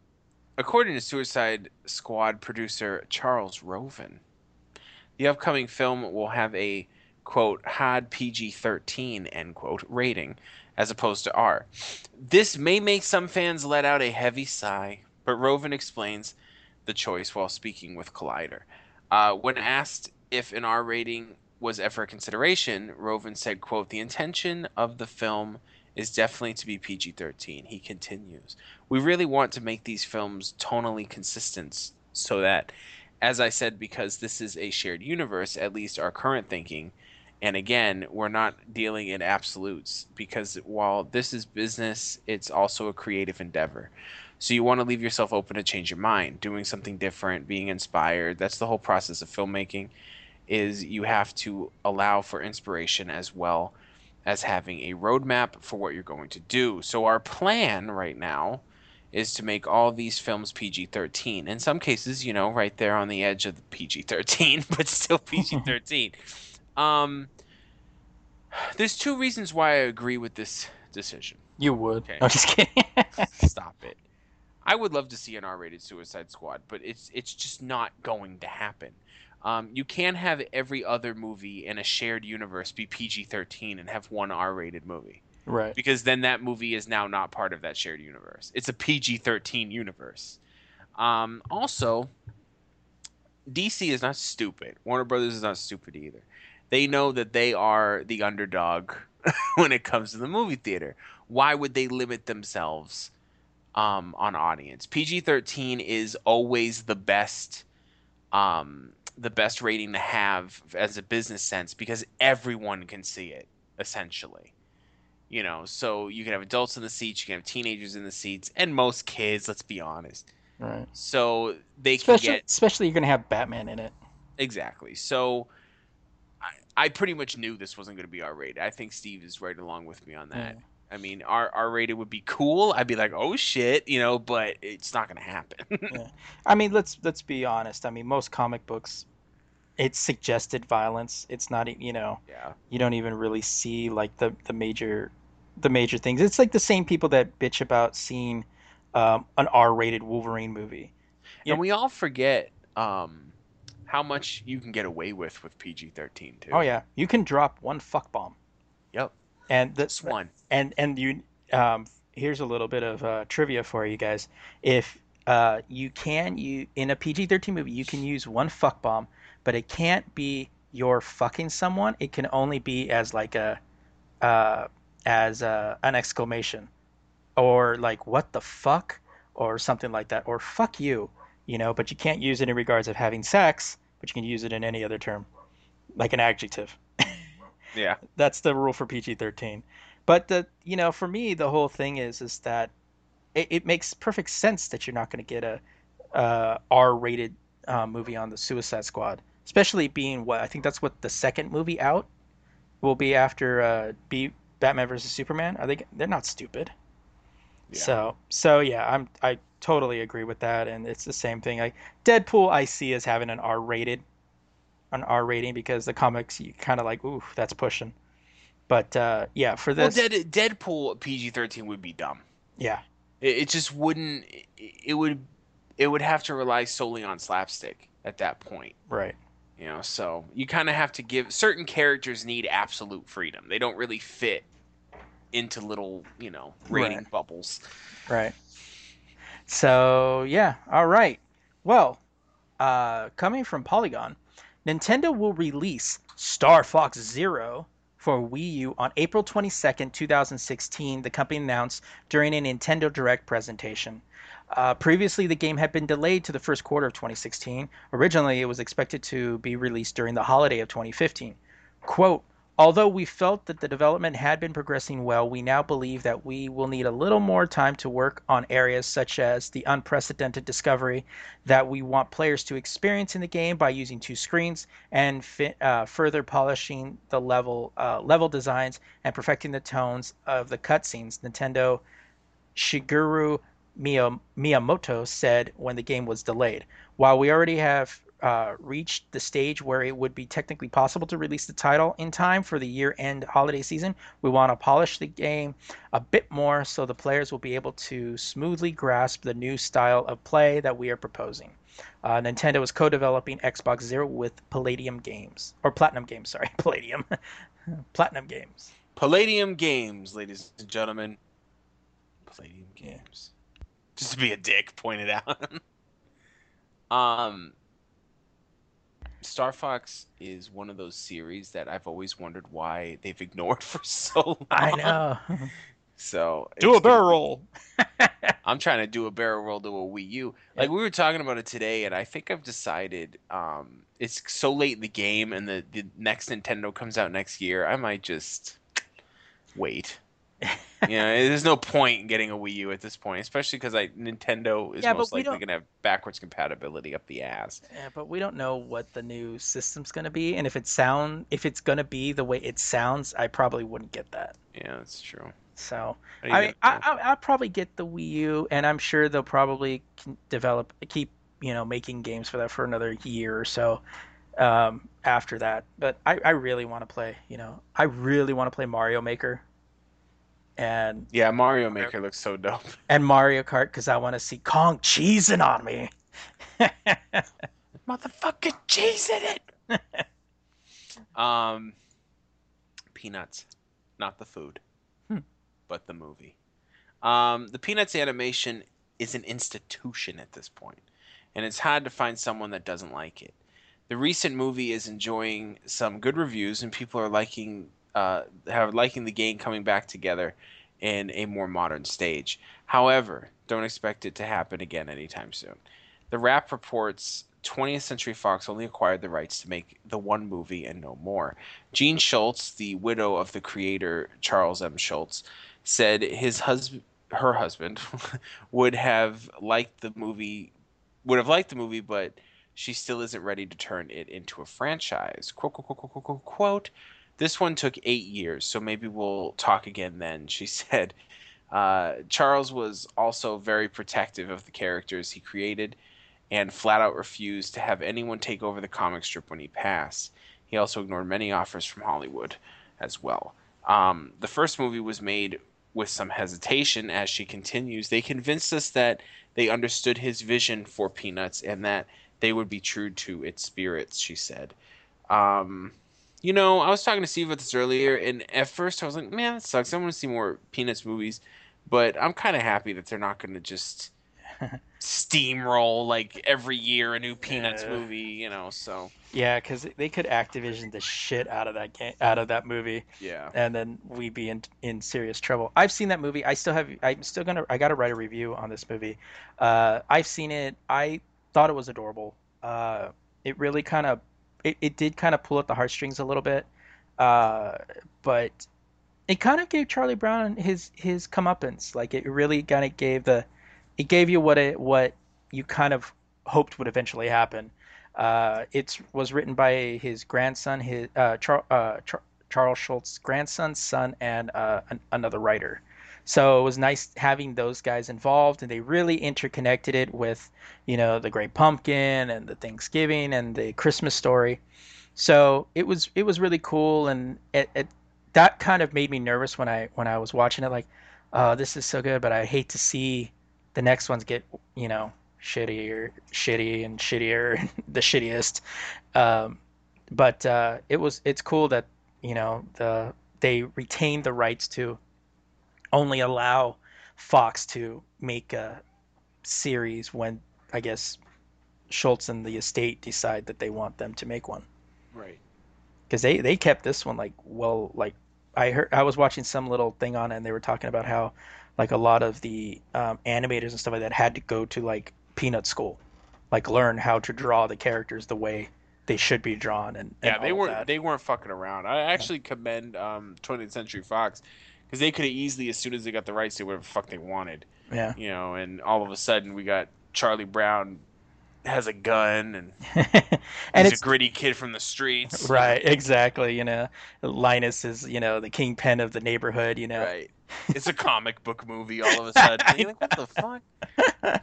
according to Suicide Squad producer Charles Roven, the upcoming film will have a quote had PG 13 end quote rating as opposed to R. This may make some fans let out a heavy sigh, but Roven explains the choice while speaking with Collider. Uh, when asked if an R rating was ever a consideration, Roven said, quote, the intention of the film is definitely to be PG-13. He continues, we really want to make these films tonally consistent so that, as I said, because this is a shared universe, at least our current thinking, and again, we're not dealing in absolutes because while this is business, it's also a creative endeavor. So you want to leave yourself open to change your mind, doing something different, being inspired. That's the whole process of filmmaking is you have to allow for inspiration as well as having a roadmap for what you're going to do. So our plan right now is to make all these films PG-13. In some cases, you know, right there on the edge of the PG-13, but still PG-13. um, there's two reasons why I agree with this decision. You would. Okay. I'm just kidding. Stop it. I would love to see an R-rated Suicide Squad, but it's it's just not going to happen. Um, you can have every other movie in a shared universe be PG-13 and have one R-rated movie right. because then that movie is now not part of that shared universe. It's a PG-13 universe. Um, also, DC is not stupid. Warner Brothers is not stupid either. They know that they are the underdog when it comes to the movie theater. Why would they limit themselves um, on audience? PG-13 is always the best um, the best rating to have as a business sense because everyone can see it essentially you know so you can have adults in the seats you can have teenagers in the seats and most kids let's be honest Right. so they can Especially, get especially you're gonna have Batman in it. exactly so I, I pretty much knew this wasn't going to be r-rated i think steve is right along with me on that Yeah. I mean r r-rated would be cool i'd be like oh shit you know but it's not going to happen I mean, let's let's be honest. I mean, most comic books, it's suggested violence. It's not, you know, yeah you don't even really see like the the major, the major things. It's like the same people that bitch about seeing um, an R-rated Wolverine movie. Yeah. and we all forget um how much you can get away with with pg-13 too Oh yeah, you can drop one fuck bomb, yep and this that's one. and and you um here's a little bit of uh, trivia for you guys. If uh you can you in a pg-13 movie you can use one fuck bomb but it can't be your fucking someone. It can only be as like a uh as uh an exclamation or like what the fuck or something like that or fuck you you know but you can't use it in regards of having sex but you can use it in any other term like an adjective yeah that's the rule for PG-13. But the you know for me the whole thing is is that it, it makes perfect sense that you're not going to get a uh, R-rated uh, movie on the Suicide Squad, especially being what I think that's what the second movie out will be after uh, B Batman versus Superman. I think they're not stupid. Yeah. So so yeah, I'm I totally agree with that, and it's the same thing. Like Deadpool, I see as having an R-rated, an R rating because the comics you kind of like, ooh, that's pushing. But uh, yeah, for well this, Dead, deadpool pg-13 would be dumb yeah, it, it just wouldn't it, it would it would have to rely solely on slapstick at that point right, you know so you kind of have to give certain characters need absolute freedom they don't really fit into little you know rating Right. bubbles right. So yeah, all right. Well, uh, coming from Polygon, Nintendo will release Star Fox Zero for Wii U on April 22nd, 2016, the company announced during a Nintendo Direct presentation. Uh, previously, the game had been delayed to the first quarter of 2016. Originally, it was expected to be released during the holiday of 2015. Quote, Although we felt that the development had been progressing well, we now believe that we will need a little more time to work on areas such as the unprecedented discovery that we want players to experience in the game by using two screens and fi- uh, further polishing the level uh, level designs and perfecting the tones of the cutscenes. Nintendo Shigeru Miyamoto said when the game was delayed. While we already have uh, reached the stage where it would be technically possible to release the title in time for the year-end holiday season. We want to polish the game a bit more so the players will be able to smoothly grasp the new style of play that we are proposing. Uh, Nintendo is co-developing Xbox Zero with Palladium Games or Platinum Games. Sorry, Palladium, Platinum Games. Palladium Games, ladies and gentlemen. Palladium Games. Just to be a dick, pointed out. um, Star Fox is one of those series that I've always wondered why they've ignored for so long. I know. So Do it's a barrel roll. I'm trying to do a barrel roll to a Wii U. Like we were talking about it today, and I think I've decided um, it's so late in the game, and the, the next Nintendo comes out next year. I might just wait. you know, there's no point in getting a Wii U at this point, especially because I Nintendo is Yeah, most likely going to have backwards compatibility up the ass. Yeah, but we don't know what the new system's gonna be, and if it sound if it's gonna be the way it sounds, I probably wouldn't get that. Yeah, that's true. So What are you I mean, I. I I'll probably get the Wii U, and I'm sure they'll probably develop keep you know making games for that for another year or so um, after that. But I, I really want to play. You know, I really want to play Mario Maker and yeah, Mario Maker looks so dope. and Mario Kart because I want to see Kong cheesing on me. Motherfucking cheesing it. um, Peanuts, not the food, Hmm. but the movie. Um, the Peanuts animation is an institution at this point, and it's hard to find someone that doesn't like it. The recent movie is enjoying some good reviews, and people are liking uh, have liking the game coming back together in a more modern stage. However, don't expect it to happen again anytime soon. The Wrap reports 20th Century Fox only acquired the rights to make the one movie and no more. Jean Schulz, the widow of the creator Charles M. Schulz, said his husband, her husband, would have liked the movie, would have liked the movie, but she still isn't ready to turn it into a franchise. Quote, quote, quote, quote, quote, quote. This one took eight years, so maybe we'll talk again then, she said. Uh, Charles was also very protective of the characters he created and flat out refused to have anyone take over the comic strip when he passed. He also ignored many offers from Hollywood as well. Um, the first movie was made with some hesitation, as she continues. They convinced us that they understood his vision for Peanuts and that they would be true to its spirits, she said. Um, you know, I was talking to Steve about this earlier, and at first I was like, man, that sucks. I want to see more Peanuts movies. But I'm kind of happy that they're not going to just steamroll like every year a new Peanuts Yeah. movie, you know. So Yeah, because they could Activision the shit out of that game, out of that movie, yeah, and then we'd be in in serious trouble. I've seen that movie. I still have. I'm still gonna. I gotta write a review on this movie. Uh, I've seen it. I thought it was adorable. Uh, it really kind of. It, it did kind of pull at the heartstrings a little bit, uh, but it kind of gave Charlie Brown his his comeuppance. Like it really kind of gave the. It gave you what it what you kind of hoped would eventually happen. Uh, it was written by his grandson, his uh, Char- uh, Char- Charles Schulz's grandson, son, and uh, an- another writer. So it was nice having those guys involved, and they really interconnected it with, you know, the Great Pumpkin and the Thanksgiving and the Christmas story. So it was it was really cool, and it, it that kind of made me nervous when I when I was watching it. Like, oh, this is so good, but I hate to see the next ones get you know shittier, shitty and shittier, the shittiest. Um, but uh, it was it's cool that you know the they retained the rights to only allow Fox to make a series when I guess Schulz and the estate decide that they want them to make one right. because they they kept this one like well like I heard I was watching some little thing on it and they were talking about how like a lot of the um, animators and stuff like that had to go to like peanut school like learn how to draw the characters the way they should be drawn and, and Yeah, they weren't they weren't fucking around. I actually commend um, 20th Century Fox because they could have easily, as soon as they got the rights, do whatever the fuck they wanted, yeah you know. And all of a sudden, we got Charlie Brown has a gun and and he's it's a gritty kid from the streets. right exactly you know Linus is you know the kingpin of the neighborhood you know Right. It's a comic book movie all of a sudden. You're like, what the fuck?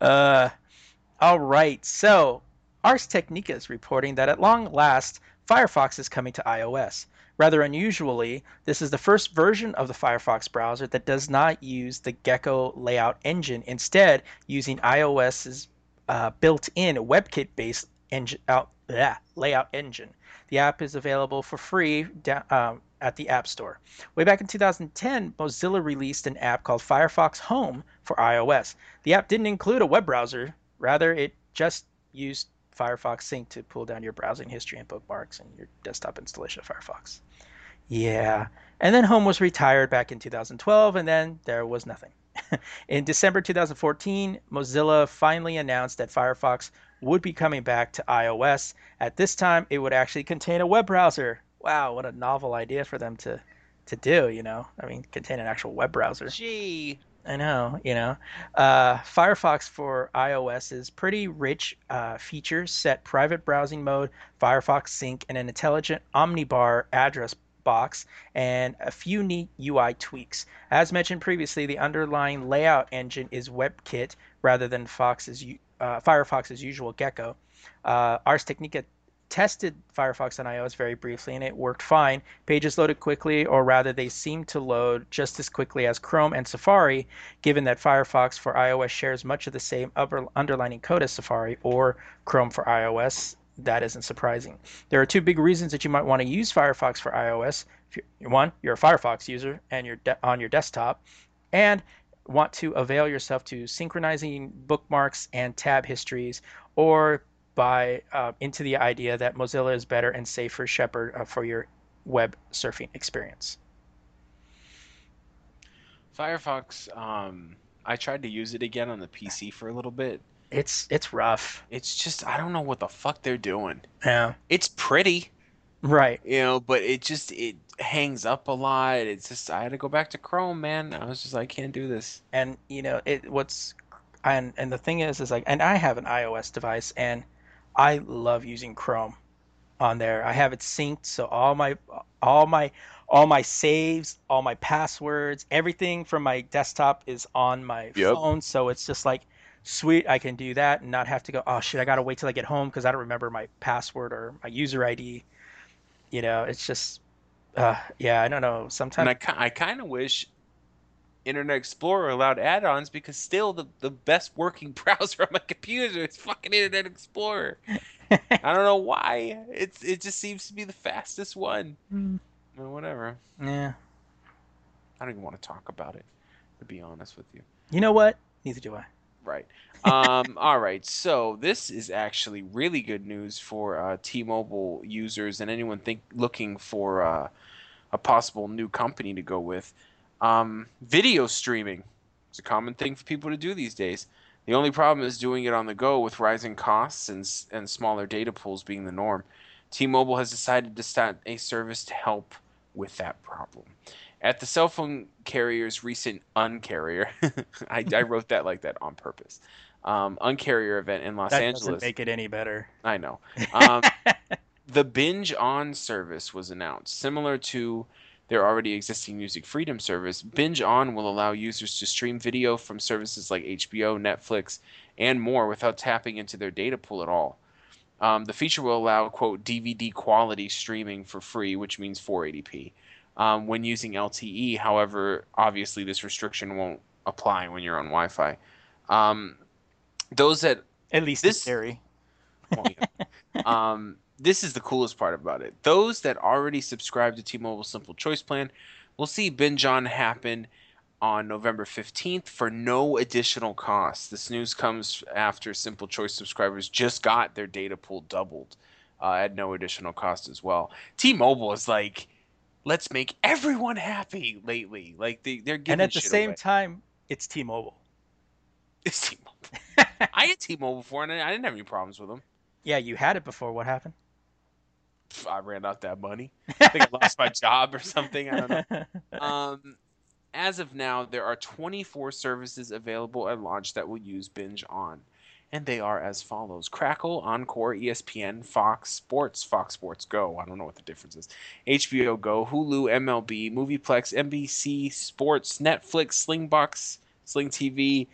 Uh, all right. So Ars Technica is reporting that at long last, Firefox is coming to iOS. Rather unusually, this is the first version of the Firefox browser that does not use the Gecko layout engine, instead using iOS's uh, built-in WebKit-based uh, layout engine. The app is available for free um, at the App Store. Way back in 2010, Mozilla released an app called Firefox Home for iOS. The app didn't include a web browser, rather, it just used Firefox Sync to pull down your browsing history and bookmarks and your desktop installation of Firefox. Yeah. And then Home was retired back in 2012, and then there was nothing. in December 2014, Mozilla finally announced that Firefox would be coming back to iOS. At this time, it would actually contain a web browser. Wow, what a novel idea for them to to do, you know? I mean, contain an actual web browser. Gee. I know, you know. Uh, Firefox for iOS is pretty rich uh, features, set private browsing mode, Firefox Sync, and an intelligent omnibar address box, and a few neat UI tweaks. As mentioned previously, the underlying layout engine is WebKit rather than Fox's, uh, Firefox's usual Gecko. Uh, Ars Technica tested Firefox on iOS very briefly and it worked fine. Pages loaded quickly, or rather, they seemed to load just as quickly as Chrome and Safari, given that Firefox for iOS shares much of the same upper underlining code as Safari or Chrome for iOS. That isn't surprising. There are two big reasons that you might want to use Firefox for iOS. You're, one, you're a Firefox user and you're de- on your desktop, and want to avail yourself to synchronizing bookmarks and tab histories, or buy uh, into the idea that Mozilla is better and safer shepherd uh, for your web surfing experience. Firefox, um, I tried to use it again on the PC for a little bit. It's it's rough. It's just I don't know what the fuck they're doing. Yeah. It's pretty, Right. you know, but it just it hangs up a lot. It's just I had to go back to Chrome, man. I was just like, I can't do this. And you know it. What's and and the thing is is like and I have an iOS device and I love using Chrome on there. I have it synced so all my all my all my saves, all my passwords, everything from my desktop is on my Yep. phone. So it's just like sweet, I can do that and not have to go, oh shit, I gotta wait till I get home because I don't remember my password or my user ID. You know, it's just uh yeah, I don't know. And Sometimes I, I kind of wish Internet Explorer allowed add-ons because still the, the best working browser on my computer is fucking Internet Explorer. I don't know why. It's it just seems to be the fastest one. Mm. Whatever. yeah. I don't even want to talk about it, to be honest with you. You know what? Neither do I. Right. Um, all right. So this is actually really good news for uh, T-Mobile users and anyone think looking for uh, a possible new company to go with. Um, video streaming is a common thing for people to do these days. The only problem is doing it on the go with rising costs and and smaller data pools being the norm. T-Mobile has decided to start a service to help with that problem. At the cell phone carrier's recent Uncarrier, I, I wrote that like that on purpose. Um, Uncarrier event in Los That Angeles. doesn't make it any better. I know. Um, the Binge On service was announced. Similar to their already existing Music Freedom service, Binge On will allow users to stream video from services like HBO, Netflix, and more without tapping into their data pool at all. Um, the feature will allow, quote, DVD quality streaming for free, which means 480p, um, when using LTE. However, obviously, this restriction won't apply when you're on Wi Fi. Um, those that At least This- theory. well, yeah. this is the coolest part about it. Those that already subscribe to T-Mobile Simple Choice Plan will see Binge On happen on November 15th for no additional cost. This news comes after Simple Choice subscribers just got their data pool doubled uh, at no additional cost as well. T-Mobile is like, let's make everyone happy lately. Like they, they're giving And at the same away. time, it's T-Mobile. It's T-Mobile. I had T-Mobile before and I didn't have any problems with them. Yeah, you had it before. What happened? I ran out that money. I think I lost my job or something. I don't know. Um, as of now, there are 24 services available at launch that will use Binge On. And they are as follows Crackle, Encore, ESPN, Fox Sports, Fox Sports Go. I don't know what the difference is. HBO Go, Hulu, MLB, Movieplex, NBC Sports, Netflix, Slingbox, Sling TV,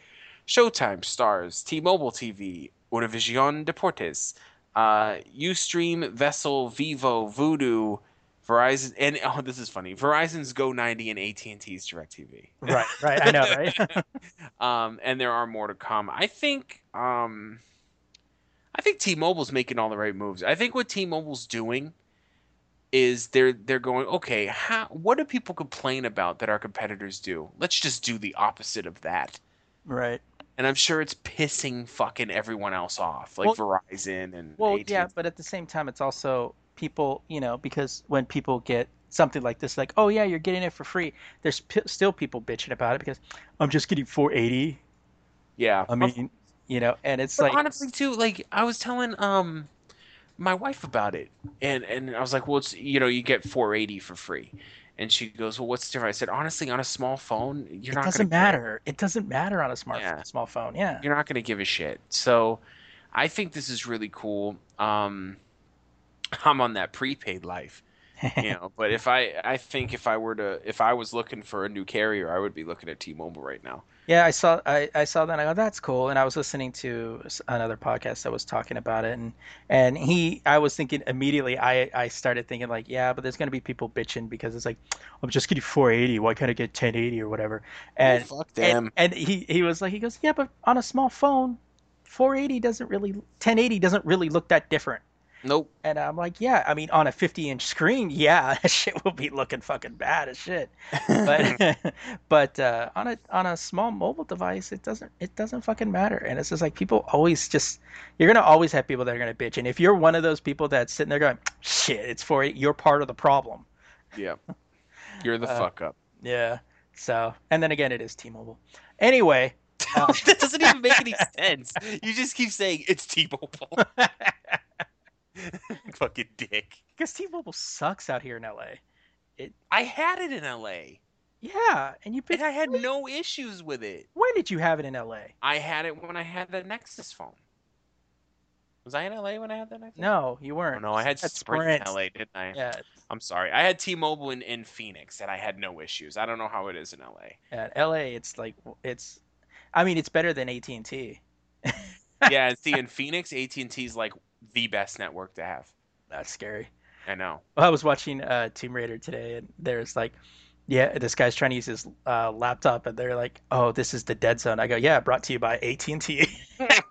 Showtime Starz, T Mobile TV, Univision Deportes, uh, UStream, Vessel, Vevo, Vudu, Verizon, and oh, this is funny. Verizon's Go 90 and AT&T's DirecTV. Right, right. I know, right? um, and there are more to come. I think. Um, I think T-Mobile's making all the right moves. I think what T-Mobile's doing is they're they're going okay. How what do people complain about that our competitors do? Let's just do the opposite of that. right. And I'm sure it's pissing fucking everyone else off, like Verizon and Well, AT&T. yeah, but at the same time, it's also people, you know, because when people get something like this, like, oh yeah, you're getting it for free, there's p- still people bitching about it because I'm just getting 480. yeah. I mean, you know, and it's like, honestly, too, like I was telling um my wife about it, and and I was like, well, it's you know, you get 480 for free, and she goes, well, what's the difference? I said, honestly, on a small phone, you're it not doesn't gonna care. matter. It doesn't matter on a smart Yeah. small phone. Yeah. You're not gonna give a shit. So, I think this is really cool. Um, I'm on that prepaid life, you know. but if I, I think if I were to, if I was looking for a new carrier, I would be looking at T-Mobile right now. Yeah, I saw I, I saw that and I go, that's cool. And I was listening to another podcast that was talking about it and and he I was thinking immediately I I started thinking like, yeah, but there's gonna be people bitching because it's like, I'm just getting 480, why can't I get 1080 or whatever? And fuck them. and, and he he was like he goes, Yeah, but on a small phone, 480 doesn't really 1080 doesn't really look that different. Nope. And I'm like, yeah, I mean, on a 50 inch screen, yeah, that shit will be looking fucking bad as shit. But but uh, on a on a small mobile device, it doesn't it doesn't fucking matter. And it's just like people always just you're gonna always have people that are gonna bitch. And if you're one of those people that's sitting there going, shit, it's for you're part of the problem. yeah. You're the Uh, fuck up. Yeah. So and then again, it is T-Mobile. Anyway. uh, that doesn't even make any sense. You just keep saying it's T-Mobile. Fucking dick. Because T-Mobile sucks out here in LA. It. I had it in LA, Yeah, and you and. I had no issues with it. When did you have it in LA? I had it when I had the Nexus phone. Was I in LA when I had that? Nexus? No, you Oh, weren't. no, I had At Sprint, Sprint. in LA, didn't I? Yeah, I'm sorry. I had T-Mobile in, in Phoenix, and I had no issues. I don't know how it is in LA. at LA, it's like it's. I mean, it's better than AT and T. yeah, and see, in Phoenix, AT&T is like the best network to have. That's scary. I know. Well, I was watching uh, Tomb Raider today, and there's like, yeah, this guy's trying to use his uh, laptop, and they're like, "Oh, this is the dead zone." I go, "Yeah, brought to you by AT and T."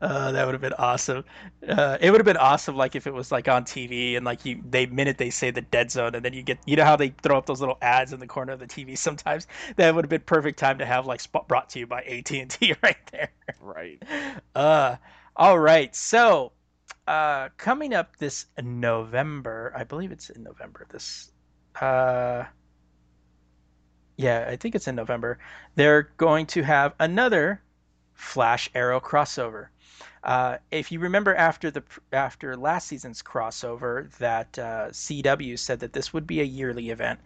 Uh, that would have been awesome. Uh, it would have been awesome, like if it was like on TV and like you, they minute they say the dead zone, and then you get, you know how they throw up those little ads in the corner of the TV sometimes. That would have been perfect time to have like spot brought to you by AT and T right there. right. Uh, all right. So, uh, coming up this November, I believe it's in November. This, uh, yeah, I think it's in November. They're going to have another Flash Arrow crossover. Uh, if you remember after the after last season's crossover, that uh, CW said that this would be a yearly event.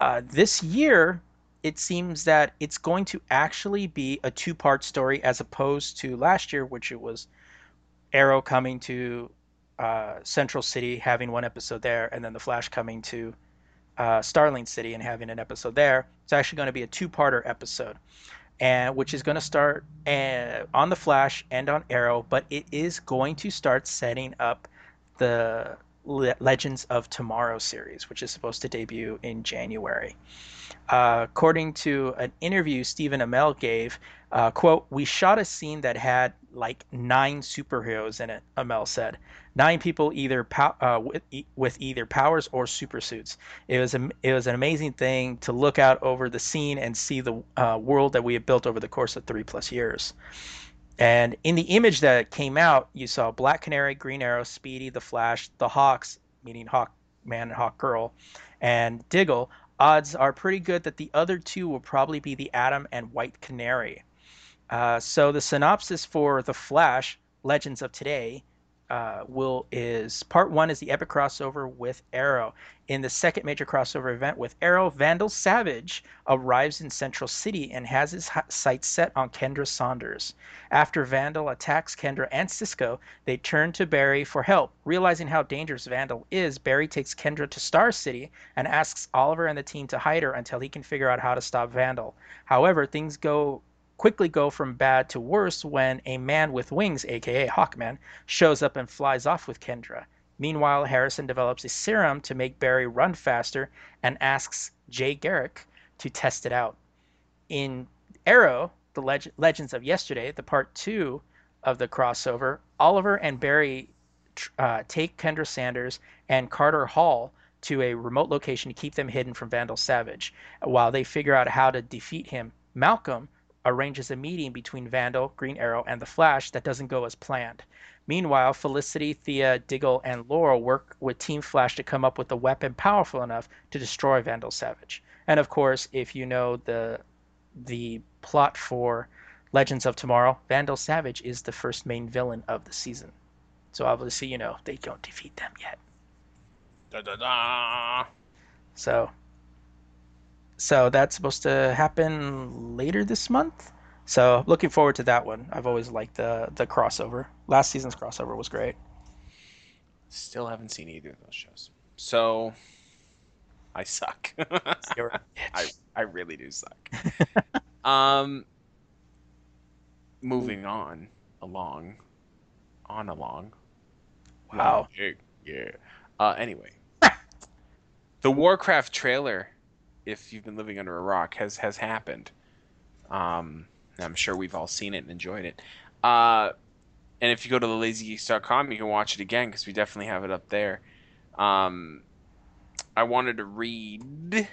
Uh, this year, it seems that it's going to actually be a two-part story as opposed to last year, which it was Arrow coming to uh, Central City, having one episode there, and then the Flash coming to uh, Starling City and having an episode there. It's actually going to be a two-parter episode, and which is going to start uh, on the Flash and on Arrow, but it is going to start setting up the Le- Legends of Tomorrow series, which is supposed to debut in January. Uh, according to an interview Stephen Amell gave, uh, quote, we shot a scene that had like nine superheroes in it, Amell said. Nine people either pow- uh, with, e- with either powers or super suits. It was, a, it was an amazing thing to look out over the scene and see the uh, world that we have built over the course of three plus years. And in the image that came out, you saw Black Canary, Green Arrow, Speedy, the Flash, the Hawks, meaning Hawk Man and Hawkgirl, and Diggle. Odds are pretty good that the other two will probably be the Atom and White Canary. Uh, so the synopsis for the Flash Legends of Today uh, will is part one is the epic crossover with Arrow. In the second major crossover event with Arrow, Vandal Savage arrives in Central City and has his hi- sights set on Kendra Saunders. After Vandal attacks Kendra and Cisco, they turn to Barry for help. Realizing how dangerous Vandal is, Barry takes Kendra to Star City and asks Oliver and the team to hide her until he can figure out how to stop Vandal. However, things go quickly go from bad to worse when a man with wings, aka Hawkman, shows up and flies off with Kendra. Meanwhile, Harrison develops a serum to make Barry run faster and asks Jay Garrick to test it out. In Arrow, the Leg- Legends of Yesterday, the part two of the crossover, Oliver and Barry uh, take Kendra Sanders and Carter Hall to a remote location to keep them hidden from Vandal Savage. While they figure out how to defeat him, Malcolm arranges a meeting between Vandal, Green Arrow, and the Flash that doesn't go as planned. Meanwhile, Felicity, Thea, Diggle, and Laurel work with Team Flash to come up with a weapon powerful enough to destroy Vandal Savage. And of course, if you know the the plot for Legends of Tomorrow, Vandal Savage is the first main villain of the season. So obviously, you know, they don't defeat them yet. Da, da, da. So so that's supposed to happen later this month. So looking forward to that one. I've always liked the the crossover. Last season's crossover was great. Still haven't seen either of those shows. So I suck. I I really do suck. um moving on along on along. Wow. Yeah. yeah. Uh anyway. the Warcraft trailer, if you've been living under a rock, has has happened. Um I'm sure we've all seen it and enjoyed it. Uh and if you go to thelazygeeks.com, you can watch it again because we definitely have it up there. Um, I wanted to read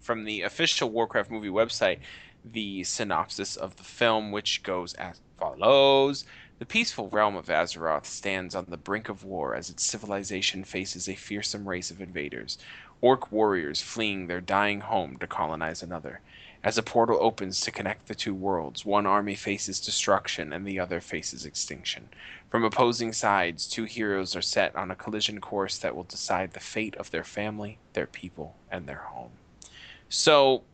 from the official Warcraft movie website the synopsis of the film, which goes as follows. The peaceful realm of Azeroth stands on the brink of war as its civilization faces a fearsome race of invaders, orc warriors fleeing their dying home to colonize another. As a portal opens to connect the two worlds, one army faces destruction and the other faces extinction. From opposing sides, two heroes are set on a collision course that will decide the fate of their family, their people, and their home. So,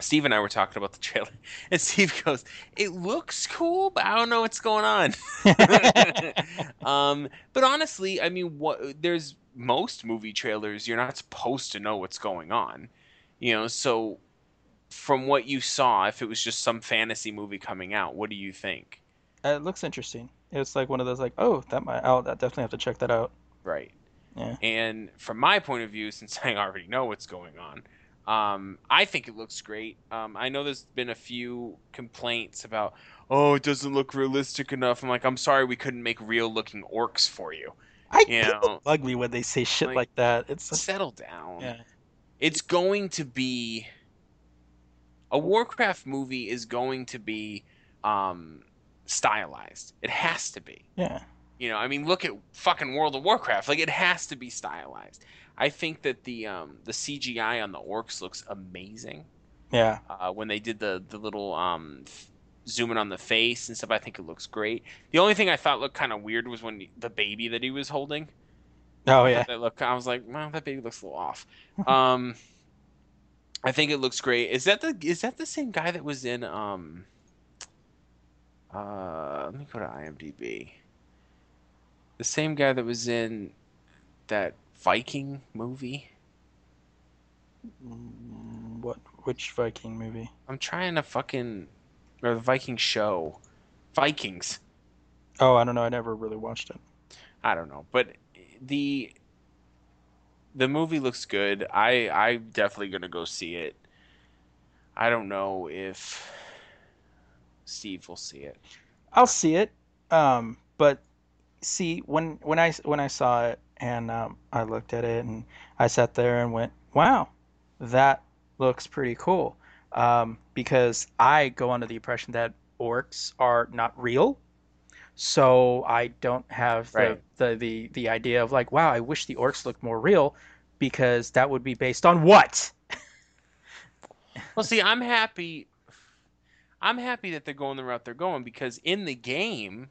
Steve and I were talking about the trailer, and Steve goes, "It looks cool, but I don't know what's going on." um, but honestly, I mean, what there's most movie trailers, you're not supposed to know what's going on, you know. So, from what you saw, if it was just some fantasy movie coming out, what do you think? Uh, it looks interesting. It's like one of those like, oh, that might. I'll definitely have to check that out. Right. Yeah. And from my point of view, since I already know what's going on, um, I think it looks great. Um, I know there's been a few complaints about, oh, it doesn't look realistic enough. I'm like, I'm sorry, we couldn't make real looking orcs for you. I You know, bug me when they say shit like- like, that. It's Settle down. yeah. It's going to be a Warcraft movie is going to be um, stylized. It has to be. Yeah. You know, I mean, look at fucking World of Warcraft. Like, it has to be stylized. I think that the um, the CGI on the orcs looks amazing. Yeah. Uh, when they did the the little um, f- zoom in on the face and stuff, I think it looks great. The only thing I thought looked kind of weird was when the baby that he was holding. Oh yeah. That look, I was like, well, that baby looks a little off. Um, I think it looks great. Is that the is that the same guy that was in um? Uh, let me go to IMDb. The same guy that was in that Viking movie. Mm, What? Which Viking movie? I'm trying to fucking or the Viking show, Vikings. Oh, I don't know. I never really watched it. I don't know, but the the movie looks good. I I'm definitely gonna go see it. I don't know if Steve will see it. I'll see it. Um, but see when when I when I saw it and um, I looked at it and I sat there and went, "Wow, that looks pretty cool." Um, because I go under the impression that orcs are not real, so I don't have the Right. the, the the idea of like, "Wow, I wish the orcs looked more real," because that would be based on what? Well, see, I'm happy. I'm happy that they're going the route they're going because in the game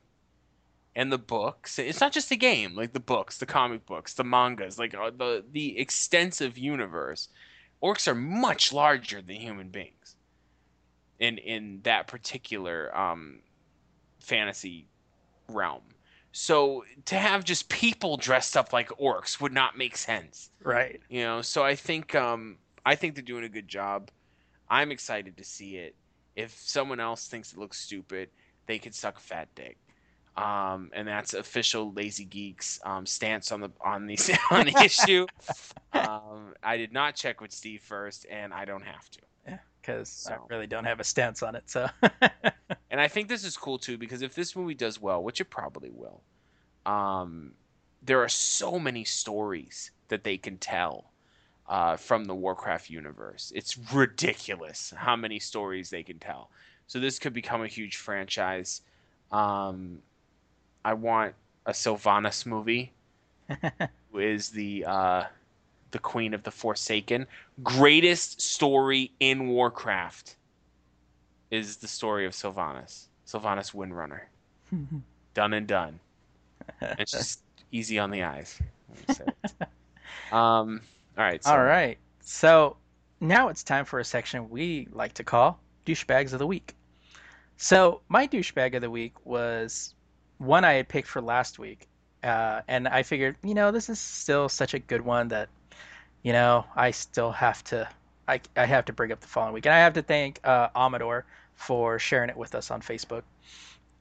and the books, it's not just the game, like the books, the comic books, the mangas, like uh, the the extensive universe. Orcs are much larger than human beings. In in that particular um, fantasy realm. So to have just people dressed up like orcs would not make sense Right. you know so i think um i think they're doing a good job i'm excited to see it If someone else thinks it looks stupid, they can suck a fat dick. Um, and that's official Lazy Geeks um, stance on the on the on the issue. Um, I did not check with Steve first, and I don't have to. because I really don't have a stance on it. So And I think this is cool too because if this movie does well, which it probably will, um, there are so many stories that they can tell uh, from the Warcraft universe. It's ridiculous how many stories they can tell. So this could become a huge franchise. Um, I want a Sylvanas movie, who is the uh, the Queen of the Forsaken. Greatest story in Warcraft is the story of Sylvanas. Sylvanas Windrunner. Done and done. It's just easy on the eyes. Let me say it. um, all right. So all right. So now it's time for a section we like to call douchebags of the week. So my douchebag of the week was one I had picked for last week, uh, and I figured, you know, this is still such a good one that, you know, I still have to, I, I have to bring up the following week, and I have to thank uh, Amador for sharing it with us on Facebook.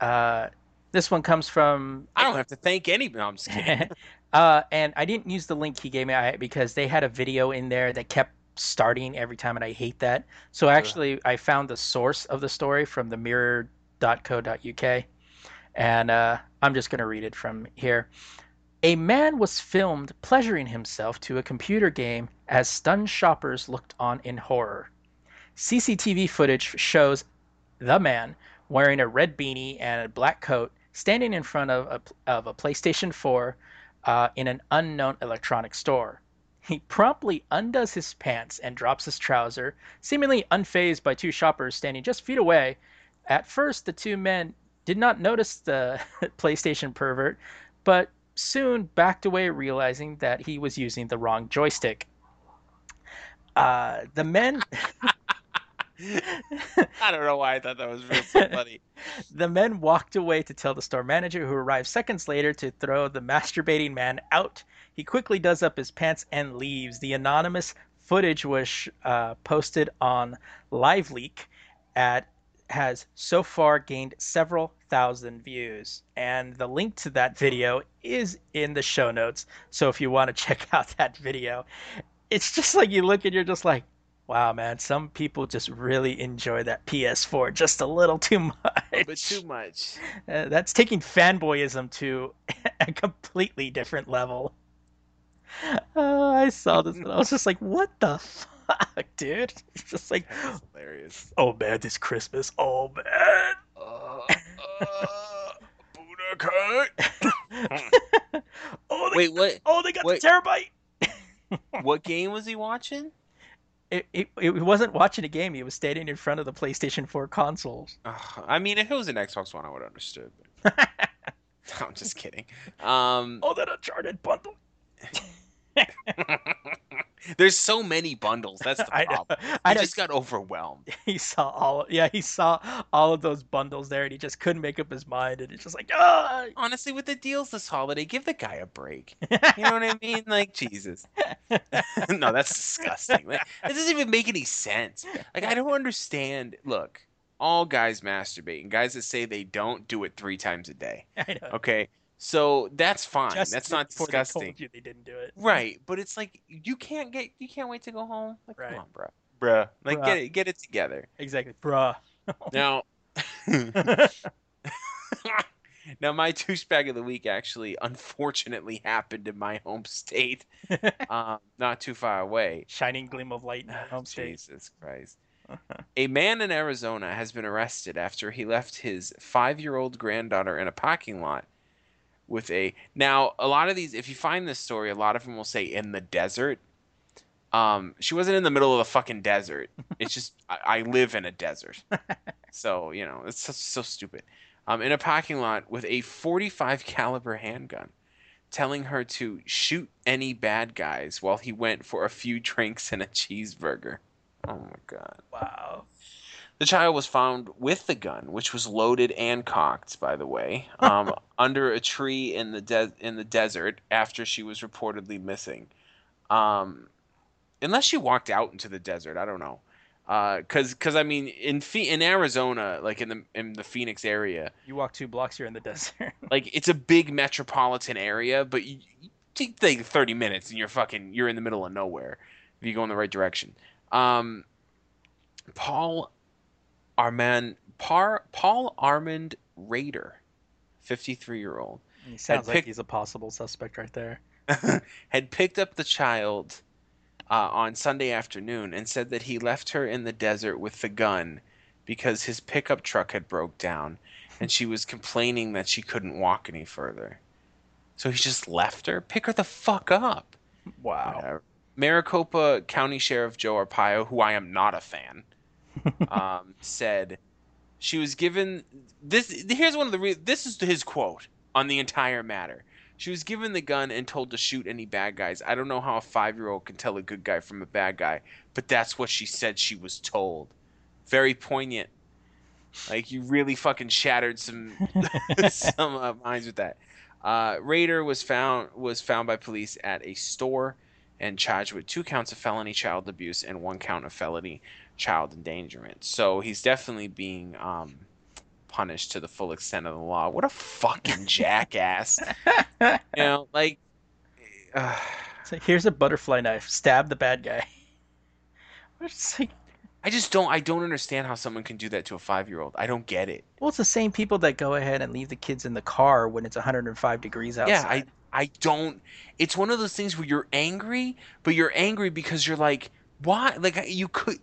Uh, this one comes from I don't have to thank anybody. No, I'm just kidding. uh, and I didn't use the link he gave me I, because they had a video in there that kept starting every time, and I hate that. So actually, I found the source of the story from the mirror.co.uk, and uh, I'm just going to read it from here. A man was filmed pleasuring himself to a computer game as stunned shoppers looked on in horror. CCTV footage shows the man wearing a red beanie and a black coat standing in front of a, of a PlayStation 4 uh, in an unknown electronic store. He promptly undoes his pants and drops his trouser, seemingly unfazed by two shoppers standing just feet away. At first, the two men did not notice the PlayStation pervert, but soon backed away, realizing that he was using the wrong joystick. Uh, the men I don't know why I thought that was real so funny. The men walked away to tell the store manager, who arrived seconds later to throw the masturbating man out. He quickly does up his pants and leaves. The anonymous footage was uh, posted on LiveLeak at has so far gained several thousand views and the link to that video is in the show notes so if you want to check out that video it's just like you look and you're just like wow man some people just really enjoy that ps4 just a little too much But too much. uh, that's taking fanboyism to a completely different level. Uh, I saw this and I was just like, what the fuck, dude? It's just like, That's hilarious. oh man, this Christmas, oh man. Uh, uh, Buddha cut. oh, they, Wait, what? oh, they got wait. the terabyte. What game was he watching? It, it, it wasn't watching a game. He was standing in front of the PlayStation 4 consoles. Ugh, I mean, if it was an Xbox One, I would have understood. But... I'm just kidding. Um, Oh, that Uncharted bundle. there's so many bundles. That's the I know. problem. I I know. just got overwhelmed. he saw all yeah he saw all of those bundles there and he just couldn't make up his mind and it's just like ah Honestly, with the deals this holiday, give the guy a break. You know what I mean? Like Jesus. no, that's disgusting. Like, it doesn't even make any sense. Like I don't understand. Look, all guys masturbate, and guys that say they don't do it three times a day. I know. Okay, so that's fine. Just that's not before they told disgusting. you they didn't do it Right, but it's like you can't get you can't wait to go home. Like, Right. come on, bro, bruh. Like, Bruh. get it get it together. exactly bruh Now, now my douchebag of the week actually, unfortunately, happened in my home state, um, not too far away. shining gleam of light in your home state Jesus Christ. A man in Arizona has been arrested after he left his five year old granddaughter in a parking lot with a. Now, a lot of these, if you find this story, a lot of them will say in the desert. Um, she wasn't in the middle of a fucking desert. It's just, I, I live in a desert. So, you know, it's so, so stupid. Um, in a parking lot with a 45 caliber handgun, telling her to shoot any bad guys while he went for a few drinks and a cheeseburger. Oh my god. wow The child was found with the gun, which was loaded and cocked, by the way, um, under a tree in the de- in the desert after she was reportedly missing. Um, unless she walked out into the desert, I don't know. because because I mean in in Arizona, like in the in the Phoenix area, You walk two blocks, you're in the desert. like it's a big metropolitan area, but you, you take like thirty minutes and you're fucking you're in the middle of nowhere if you go in the right direction. Um, Paul Armand Par, Paul Armand Raider, fifty three year old. he sounds like pick- he's a possible suspect right there. had picked up the child uh, on Sunday afternoon and said that he left her in the desert with the gun because his pickup truck had broke down and she was complaining that she couldn't walk any further. So he just left her. Pick her the fuck up. Wow. Whatever. Maricopa County Sheriff Joe Arpaio, who I am not a fan, um, said she was given this. Here's one of the. Re- this is his quote on the entire matter. She was given the gun and told to shoot any bad guys. I don't know how a five year old can tell a good guy from a bad guy, but that's what she said she was told. Very poignant. Like you really fucking shattered some some uh, minds with that. Uh, Raider was found was found by police at a store and charged with two counts of felony child abuse and one count of felony child endangerment. So he's definitely being um, punished to the full extent of the law. What a fucking jackass! you know, like. Uh, So here's a butterfly knife. Stab the bad guy. Like, I just don't. I don't understand how someone can do that to a five-year-old. I don't get it. well, it's the same people that go ahead and leave the kids in the car when it's 105 degrees outside. Yeah, I I don't. It's one of those things where you're angry, but you're angry because you're like, why? Like you could,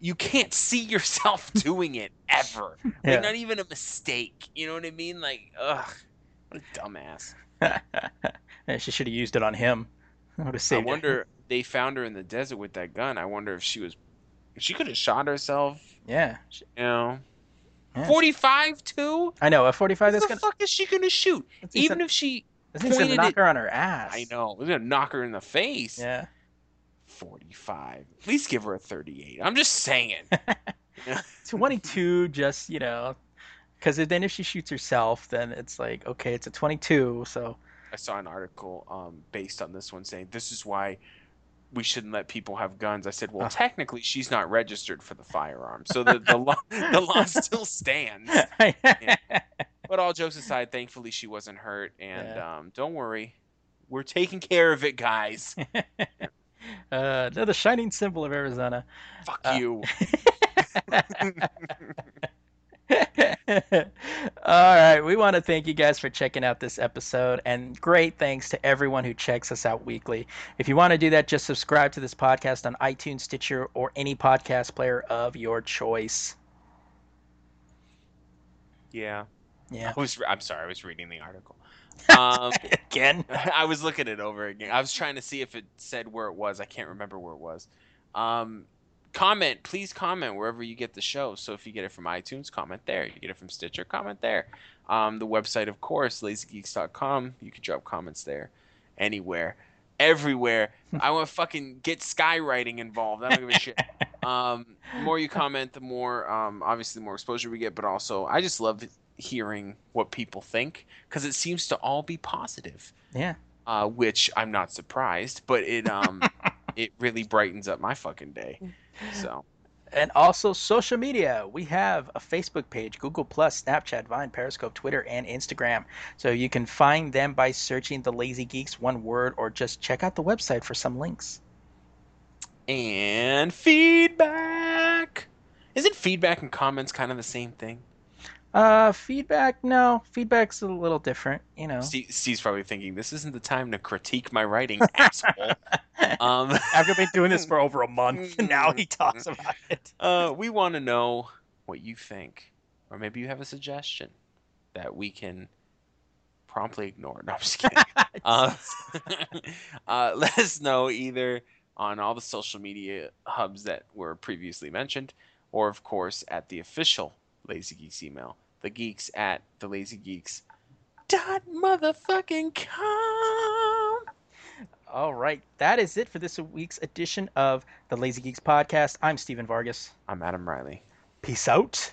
you can't see yourself doing it ever. Yeah. Like not even a mistake. You know what I mean? Like, ugh, what a dumbass. And she should have used it on him. I would have I saved her. wonder they found her in the desert with that gun. I wonder if she was, she could have shot herself. Yeah. You know, Yeah. forty-five too. I know. A 45 What that's the gonna. fuck is she gonna shoot? That Even gonna- if she, that thing's gonna knock it- her on her ass. I know, it's gonna knock her in the face. Yeah. 45. At least give her a 38. I'm just saying. 22, just you know, because then if she shoots herself, then it's like okay, it's a 22. So I saw an article um, based on this one saying this is why we shouldn't let people have guns. I said, well, Oh. technically, she's not registered for the firearm, so the the law the law still stands. But all jokes aside, thankfully she wasn't hurt, and Yeah. um, don't worry, we're taking care of it, guys. uh, the shining symbol of Arizona. Fuck Uh, you. All right, we want to thank you guys for checking out this episode, and great thanks to everyone who checks us out weekly. If you want to do that, just subscribe to this podcast on iTunes, Stitcher, or any podcast player of your choice. Yeah. Yeah, I was. I'm sorry. I was reading the article. Um, again. I was looking it over again. I was trying to see if it said where it was. I can't remember where it was. Um, comment, please comment wherever you get the show. So if you get it from iTunes, comment there. You get it from Stitcher, comment there. Um, the website, of course, lazygeeks.com. You can drop comments there, anywhere, everywhere. I want to fucking get skywriting involved. I don't give a shit. Um, the more you comment, the more, um, obviously, the more exposure we get. But also, I just love hearing what people think because it seems to all be positive Yeah. uh, which I'm not surprised, but it um it really brightens up my fucking day. So And also social media. We have a Facebook page, Google Plus, Snapchat, Vine, Periscope, Twitter, and Instagram. So you can find them by searching the Lazy Geeks one word or just check out the website for some links. and feedback. Isn't feedback and comments kind of the same thing? Uh feedback, no. Feedback's a little different, you know. Steve, Steve's probably thinking this isn't the time to critique my writing, asshole. Um, After been doing this for over a month, and now he talks about it. uh, we want to know what you think, or maybe you have a suggestion that we can promptly ignore. No, I'm just kidding. uh, uh, let us know either on all the social media hubs that were previously mentioned, or of course at the official Lazy Geeks email, the geeks at the lazy geeks dot motherfucking com. All right, that is it for this week's edition of the Lazy Geeks podcast. I'm Steven Vargas. I'm Adam Riley. Peace out.